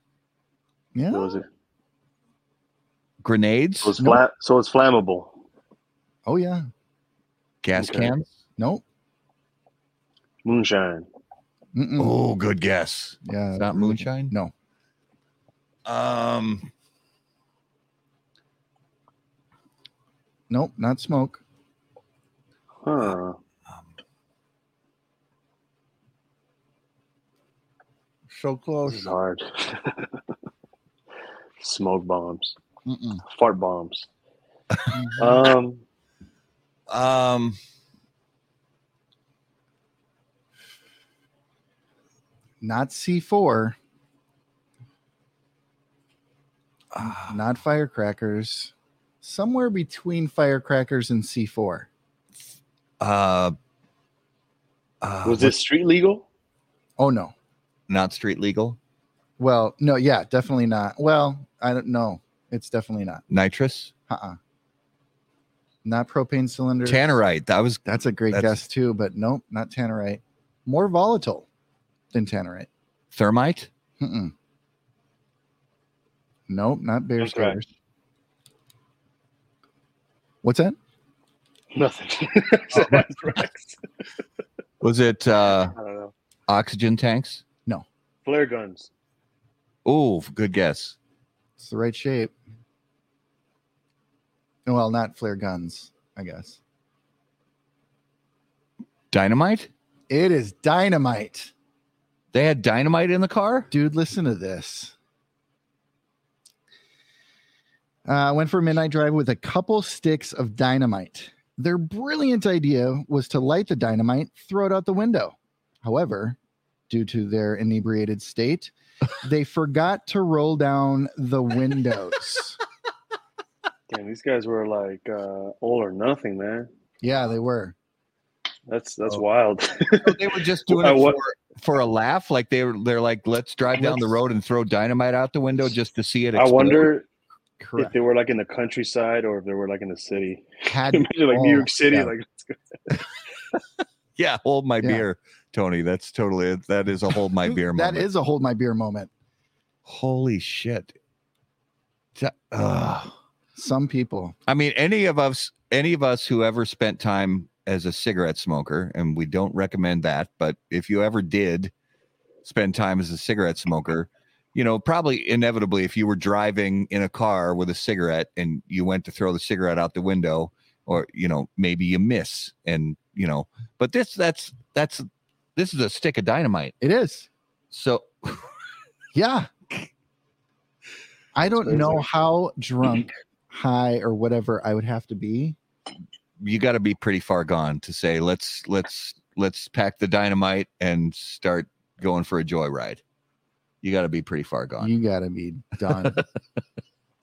Yeah. What was it? grenades So it's Nope. flat. So it's flammable. Oh yeah. Gas okay. cans? Nope. Moonshine. Oh, good guess. Yeah. It's not moonshine? No. Um. Nope, not smoke. Huh. So close. This is hard. smoke bombs. Mm-mm. Fart bombs. Mm-hmm. um um, not C4, ah, not firecrackers. Somewhere between firecrackers and C4. uh, uh, was it street legal? Oh no. not street legal? Well, no, yeah, definitely not. Well, I don't know. It's definitely not. Nitrous? Uh-uh. Not propane cylinder. Tannerite. That was That's a great That's- guess too, but nope, not tannerite. More volatile than tannerite. thermite. Mm-mm. Nope, not bear Anthrax. stars. What's that? Nothing. Oh. Was it uh, I don't know. oxygen tanks? No. Flare guns. Oh, good guess. It's the right shape. Well, not flare guns, I guess. Dynamite? It is dynamite. They had dynamite in the car? Dude, listen to this. Uh, went for a midnight drive with a couple sticks of dynamite. Their brilliant idea was to light the dynamite, throw it out the window. However, due to their inebriated state, they forgot to roll down the windows. Damn, these guys were like uh, all or nothing, man. yeah, they were. That's that's Oh. wild. they were just doing it for, for a laugh. Like they were, they're like, let's drive down the road and throw dynamite out the window just to see it. I explode. wonder if they were like in the countryside or if they were like in the city. Had Imagine like New oh, York City, yeah. like. Yeah, hold my Yeah. beer, Tony. That's totally that is a hold my beer that moment. is a hold my beer moment. holy shit. Th- ugh. Some people. I mean, any of us, any of us who ever spent time as a cigarette smoker, and we don't recommend that, but if you ever did spend time as a cigarette smoker, you know, probably inevitably, if you were driving in a car with a cigarette and you went to throw the cigarette out the window, or you know, maybe you miss, and you know, but this, that's that's this is a stick of dynamite. It is. So Yeah. I don't know how drunk, high, or whatever I would have to be. you got to be pretty far gone to say let's let's let's pack the dynamite and start going for a joyride. You got to be pretty far gone. You got to be done.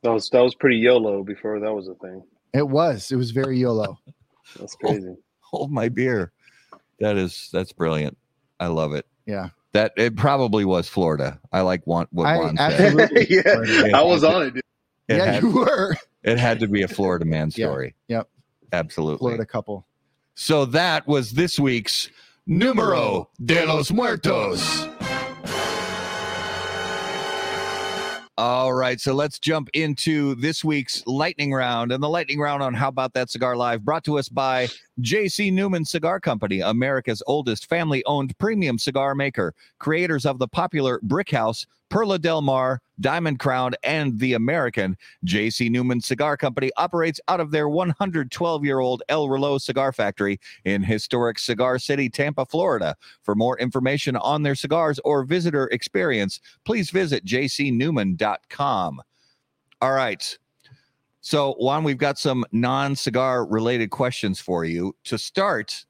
That was that was pretty YOLO before that was a thing. it was. It was very YOLO. That's crazy. Hold my beer. That is that's brilliant. I love it. Yeah. That it probably was Florida. I like want what I Juan said. absolutely. yeah, I was on it. Dude. It, yeah, had, you were. It had to be a Florida man Yeah. story. Yep. Absolutely. Florida couple. So that was this week's Numero de los Muertos. All right, so let's jump into this week's lightning round. And the lightning round on How About That Cigar Live brought to us by JC Newman Cigar Company, America's oldest family owned premium cigar maker, creators of the popular Brick House, Perla Del Mar, Diamond Crown, and The American. JC Newman Cigar Company operates out of their 112 year old El Reloj Cigar Factory in historic Cigar City, Tampa, Florida. For more information on their cigars or visitor experience, please visit jcnewman.com. All right. So, Juan, we've got some non cigar related questions for you. To start,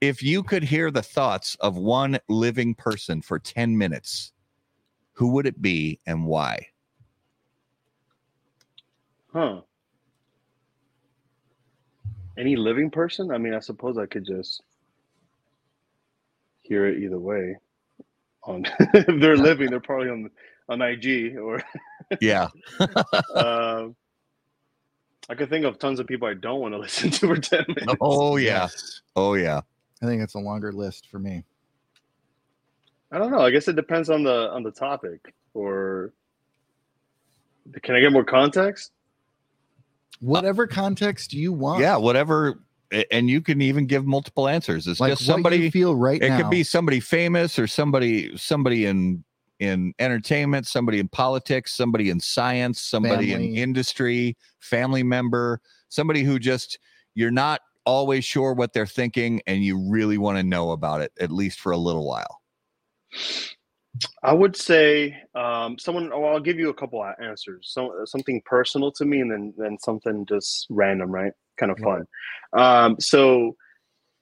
if you could hear the thoughts of one living person for 10 minutes, who would it be and why? Huh. Any living person? I mean, I suppose I could just hear it either way. On if they're living, they're probably on on IG or Yeah. um, I could think of tons of people I don't want to listen to for ten minutes. Oh, yeah. Oh, yeah. I think it's a longer list for me. I don't know. I guess it depends on the on the topic. Or can I get more context? Whatever context you want. Yeah. Whatever. And you can even give multiple answers. It's Like just what somebody. you feel right it now. could be somebody famous or somebody somebody in in entertainment somebody in politics somebody in science somebody in industry family member somebody who just you're not always sure what they're thinking and you really want to know about it at least for a little while I would say um, someone. Well, I'll give you a couple of answers. So, something personal to me, and then then something just random, right? Kind of fun. Um, so,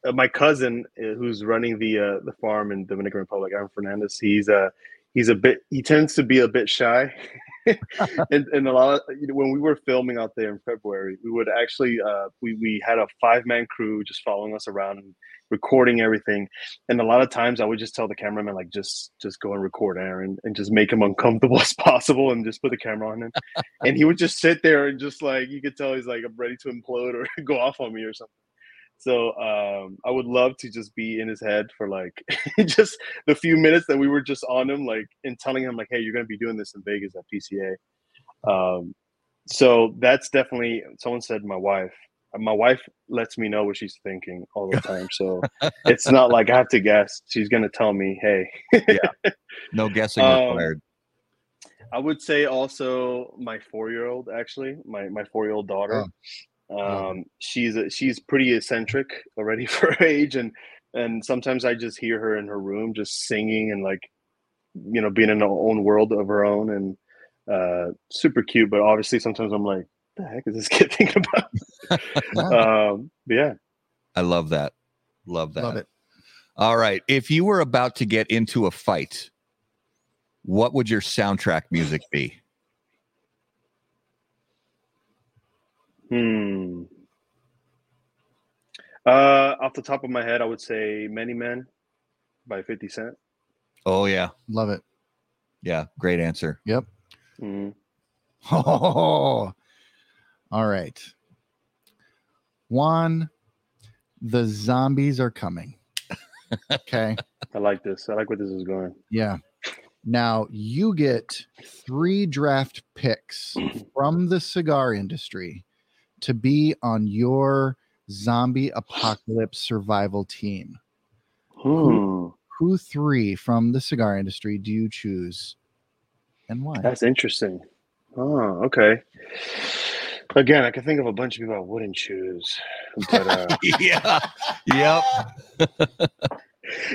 uh, my cousin, uh, who's running the uh, the farm in Dominican Republic, Aaron Fernandez, he's a uh, he's a bit. He tends to be a bit shy, and, and a lot of you know, when we were filming out there in February, we would actually uh, we we had a five man crew just following us around and recording everything. And a lot of times, I would just tell the cameraman like just just go and record Aaron and just make him uncomfortable as possible and just put the camera on him. and he would just sit there and just like you could tell he's like I'm ready to implode or go off on me or something. So um, I would love to just be in his head for like just the few minutes that we were just on him, like and telling him like, "Hey, you're gonna be doing this in Vegas at PCA." Um, so that's definitely someone said my wife. My wife lets me know what she's thinking all the time, so it's not like I have to guess. She's gonna tell me, "Hey." yeah, no guessing um, required. I would say also my four year old, actually, my my four year old daughter. Oh. Um, she's a, she's pretty eccentric already for her age, and and sometimes I just hear her in her room just singing and like, you know, being in her own world of her own, and uh, super cute. But obviously, sometimes I'm like, the heck is this kid thinking about? um, yeah, I love that. Love that. Love it. All right, if you were about to get into a fight, what would your soundtrack music be? Hmm. Uh, off the top of my head, I would say "Many Men" by Fifty Cent. Oh yeah, love it. Yeah, great answer. Yep. Mm. Oh, all right. Juan, the zombies are coming. Okay. I like this. I like where this is going. Yeah. Now you get three draft picks from the cigar industry to be on your zombie apocalypse survival team, who, hmm. who three from the cigar industry do you choose and why? That's interesting. Oh, okay. Again, I can think of a bunch of people I wouldn't choose. But, uh, yeah. Yep.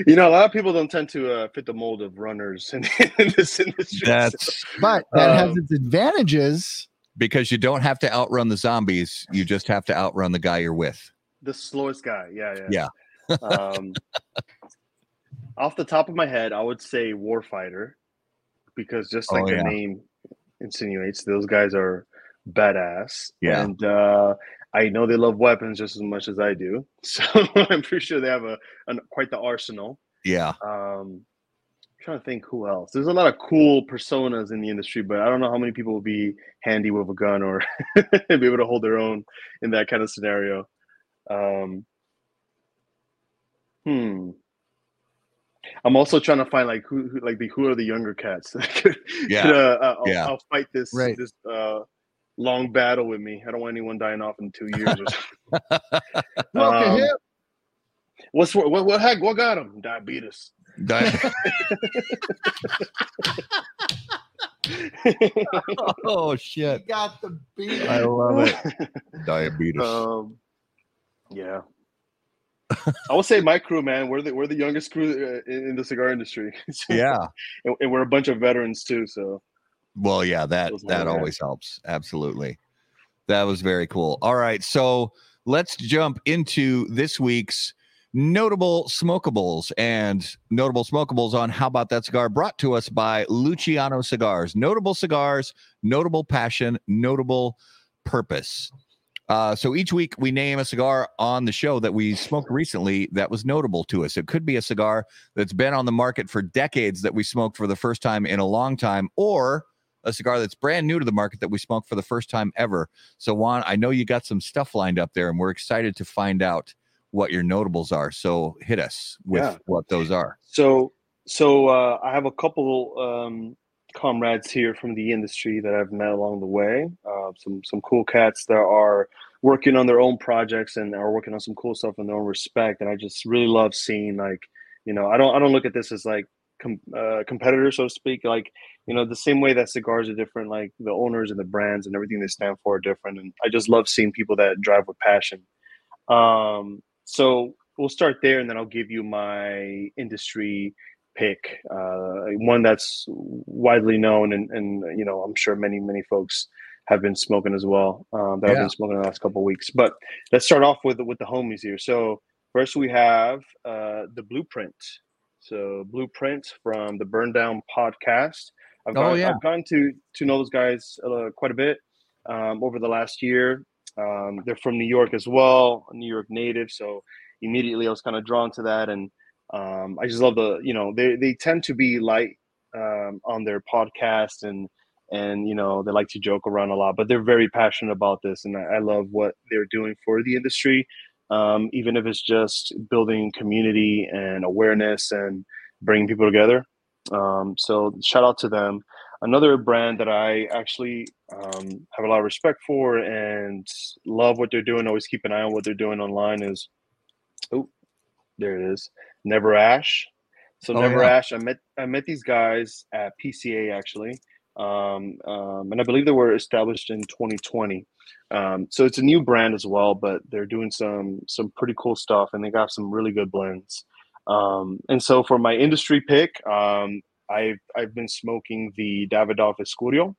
you know, a lot of people don't tend to uh, fit the mold of runners in, in this industry. That's, so. but that um, has its advantages because you don't have to outrun the zombies. You just have to outrun the guy you're with. The slowest guy. Yeah. Yeah. yeah. um, off the top of my head, I would say Warfighter because just like oh, the name insinuates, those guys are badass. Yeah. And uh, I know they love weapons just as much as I do. So I'm pretty sure they have a, a quite the arsenal. Yeah. Um, trying to think who else. There's a lot of cool personas in the industry, but I don't know how many people will be handy with a gun or be able to hold their own in that kind of scenario. Um, hmm. I'm also trying to find like who, who like the who are the younger cats. yeah. Could, uh, I'll, yeah. I'll fight this right. this uh, long battle with me. I don't want anyone dying off in two years. Or um, what's what, what what heck? What got him? Diabetes. oh shit! He got the beat. I love it. Diabetes. Um, yeah. I would say my crew, man. We're the we're the youngest crew uh, in, in the cigar industry. yeah, and, and, we're a bunch of veterans too. So, well, yeah, that that always helps. Absolutely, that was very cool. All right, so let's jump into this week's notable smokables and notable smokables on How About That Cigar brought to us by Luciano Cigars. Notable cigars, notable passion, notable purpose. Uh, so each week we name a cigar on the show that we smoked recently that was notable to us. It could be a cigar that's been on the market for decades that we smoked for the first time in a long time, or a cigar that's brand new to the market that we smoked for the first time ever. So Juan, I know you got some stuff lined up there, and we're excited to find out what your notables are. So hit us with yeah. what those are. So, so uh, I have a couple um, comrades here from the industry that I've met along the way. Uh, some some cool cats that are working on their own projects and are working on some cool stuff in their own respect. And I just really love seeing like, you know, I don't I don't look at this as like com- uh, competitors, so to speak. Like, you know, the same way that cigars are different, like the owners and the brands and everything they stand for are different. And I just love seeing people that drive with passion. Um, so we'll start there, and then I'll give you my industry pick, uh, one that's widely known, and, and you know, I'm sure many many folks have been smoking as well. Um, that I've been smoking the last couple of weeks. But let's start off with with the homies here. So first we have uh, the Blueprint. So Blueprint from the Burn Down podcast. I've, Oh, got, yeah. I've gotten to to know those guys uh, quite a bit um, over the last year. Um, they're from New York as well, New York native. So immediately I was kind of drawn to that, and um, I just love the you know they they tend to be light um, on their podcast and and you know they like to joke around a lot, but they're very passionate about this, and I, I love what they're doing for the industry. Um, even if it's just building community and awareness and bringing people together. Um, so shout out to them. Another brand that I actually um, have a lot of respect for and love what they're doing. Always keep an eye on what they're doing online. Is oh, there it is. Never Ash. So Oh, Never yeah. Ash. I met I met these guys at PCA actually, um, um, and I believe they were established in 2020. Um, so it's a new brand as well, but they're doing some some pretty cool stuff, and they got some really good blends. Um, and so for my industry pick, um, I've I've been smoking the Davidoff Escurio.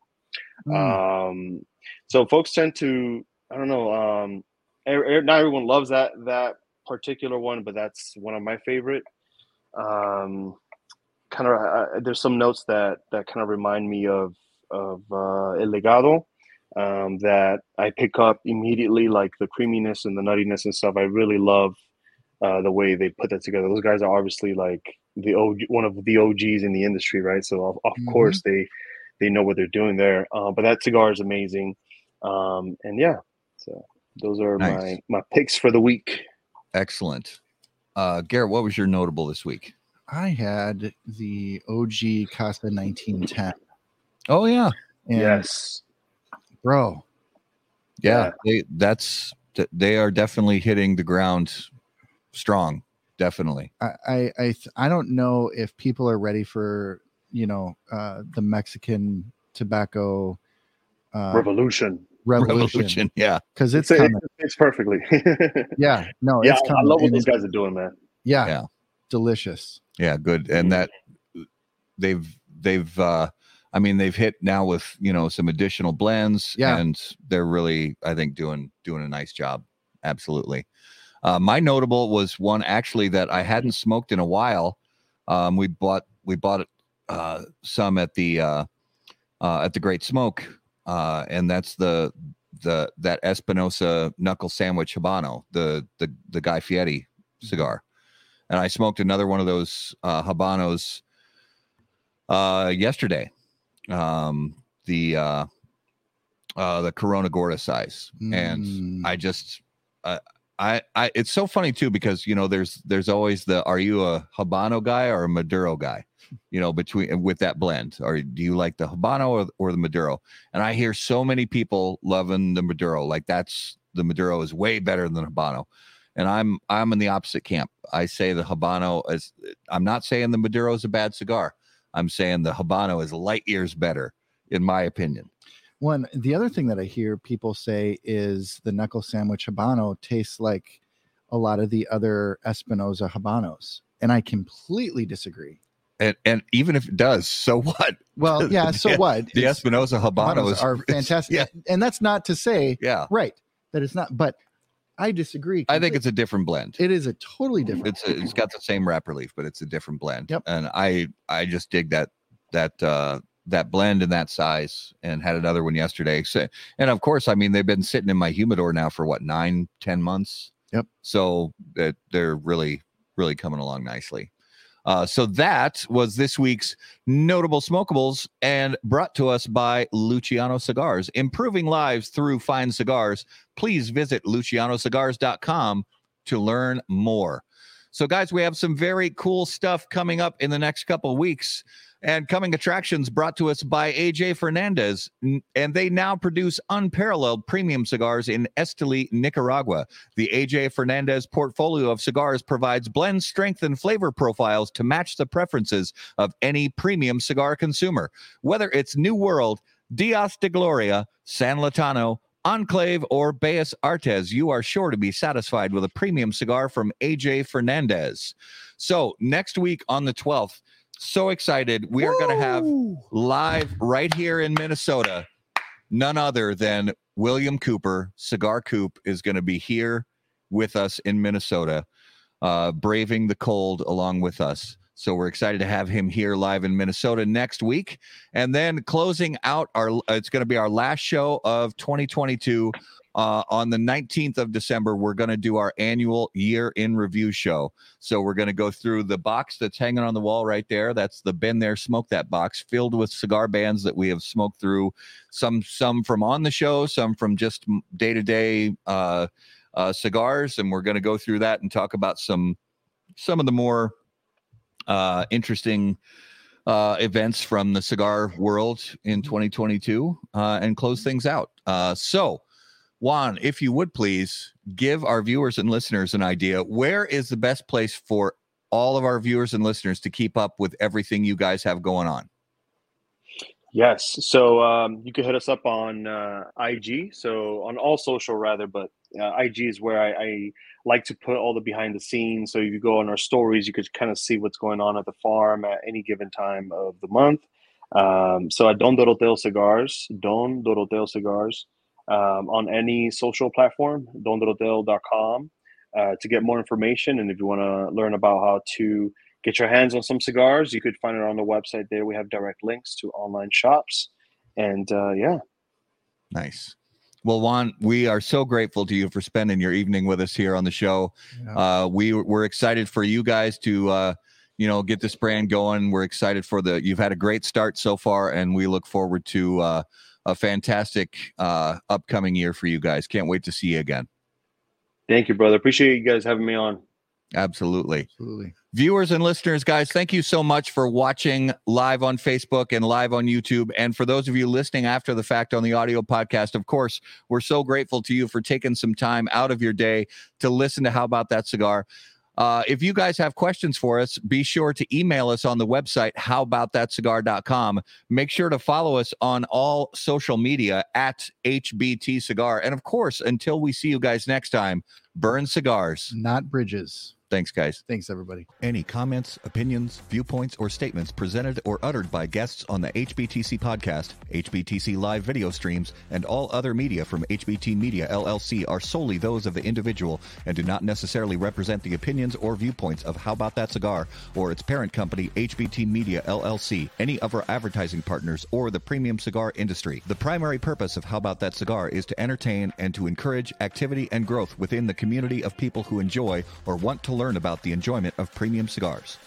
Mm. Um, so folks tend to I don't know. Um, er- er- not everyone loves that that particular one, but that's one of my favorite. Um, kind of uh, there's some notes that that kind of remind me of of uh, El Legado um, that I pick up immediately, like the creaminess and the nuttiness and stuff. I really love uh, the way they put that together. Those guys are obviously like the OG, one of the OGs in the industry, right? So of, of Mhm. course they they know what they're doing there. Uh, but that cigar is amazing, um, and yeah, so those are Nice. my my picks for the week. Excellent. Uh, Garrett, what was your notable this week? I had the OG Casa 1910. Oh yeah, And yes, bro, yeah. Yeah. They that's they are definitely hitting the ground strong. Definitely. I I I, th- I don't know if people are ready for you know uh, the Mexican tobacco uh, revolution. revolution Revolution. Yeah. because it's It's, coming. it's perfectly. yeah, no, yeah, it's I love what and those guys are doing, man. Yeah, Yeah. delicious. Yeah, good. And that they've they've uh I mean they've hit now with, you know, some additional blends Yeah. and they're really I think doing doing a nice job. Absolutely. Uh my notable was one actually that I hadn't smoked in a while. Um we bought we bought uh some at the uh uh at the Great Smoke uh and that's the the that Espinosa knuckle sandwich habano, the the the Guy Fieri cigar and I smoked another one of those uh, habanos uh, yesterday. Um, the uh, uh, the Corona Gorda size, and Mm. I just uh, I I it's so funny too because you know there's there's always the are you a habano guy or a Maduro guy? You know, between with that blend, or do you like the habano or, or the Maduro? And I hear so many people loving the Maduro, like that's the Maduro is way better than habano and I'm I'm in the opposite camp. I say the Habano is. I'm not saying the Maduro is a bad cigar. I'm saying the Habano is light years better, in my opinion. One, the other thing that I hear people say is the knuckle sandwich habano tastes like a lot of the other Espinosa habanos, and I completely disagree. And and even if it does, so what? Well, yeah. So what? The It's- Espinosa Habano habanos is are fantastic, Yeah, and that's not to say yeah. right that it's not, but I disagree. I think it's a different blend. it is a totally different. It's a, it's got the same wrapper leaf, but it's a different blend. Yep. And I I just dig that that uh that blend and that size and had another one yesterday. So, and of course, I mean they've been sitting in my humidor now for what nine, ten months. Yep. So that they're really, really coming along nicely. Uh, so that was this week's notable smokables and brought to us by Luciano Cigars, improving lives through fine cigars. Please visit lucianocigars.com to learn more. So, guys, we have some very cool stuff coming up in the next couple weeks. And coming attractions brought to us by AJ Fernandez. And they now produce unparalleled premium cigars in Esteli, Nicaragua. The AJ Fernandez portfolio of cigars provides blend strength and flavor profiles to match the preferences of any premium cigar consumer. Whether it's New World, Dias de Gloria, San Lotano, Enclave, or Bellas Artes, you are sure to be satisfied with a premium cigar from AJ Fernandez. So, next week on the 12th, So excited. We are going to have live right here in Minnesota none other than William Cooper. Cigar Coop is going to be here with us in Minnesota, uh, braving the cold along with us. So we're excited to have him here live in Minnesota next week. And then closing out our, it's going to be our last show of 2022 uh, on the 19th of December, we're going to do our annual year in review show. So we're going to go through the box that's hanging on the wall right there. That's the Been There Smoke That box filled with cigar bands that we have smoked through. Some some from on the show, some from just day to day cigars, and we're going to go through that and talk about some some of the more uh, interesting uh, events from the cigar world in 2022 uh, and close things out. Uh, so Juan, if you would please give our viewers and listeners an idea, where is the best place for all of our viewers and listeners to keep up with everything you guys have going on? Yes. So um, you can hit us up on uh, IG. So on all social, rather, but uh, IG is where I, I, like to put all the behind the scenes. So if you go on our stories, you could kind of see what's going on at the farm at any given time of the month. Um, so at Don Doroteo Cigars, Don Doroteo Cigars, um, on any social platform, dondoroteo.com, uh, to get more information. And if you want to learn about how to get your hands on some cigars, you could find it on the website there. We have direct links to online shops. And uh, yeah. Nice. Well, Juan, we are so grateful to you for spending your evening with us here on the show. Yeah. Uh, we we're excited for you guys to uh, you know get this brand going. We're excited for the. You've had a great start so far, and we look forward to uh, a fantastic uh, upcoming year for you guys. Can't wait to see you again. Thank you, brother. Appreciate you guys having me on. Absolutely. Absolutely. Viewers and listeners, guys, thank you so much for watching live on Facebook and live on YouTube. And for those of you listening after the fact on the audio podcast, of course, we're so grateful to you for taking some time out of your day to listen to How About That Cigar. Uh, if you guys have questions for us, be sure to email us on the website, howaboutthatcigar.com. Make sure to follow us on all social media at HBT Cigar. And of course, until we see you guys next time, burn cigars, not bridges. Thanks, guys. Thanks, everybody. Any comments, opinions, viewpoints, or statements presented or uttered by guests on the HBTC podcast, HBTC live video streams, and all other media from HBT Media LLC are solely those of the individual and do not necessarily represent the opinions or viewpoints of How About That Cigar or its parent company, HBT Media LLC, any of our advertising partners, or the premium cigar industry. The primary purpose of How About That Cigar is to entertain and to encourage activity and growth within the community of people who enjoy or want to learn about the enjoyment of premium cigars.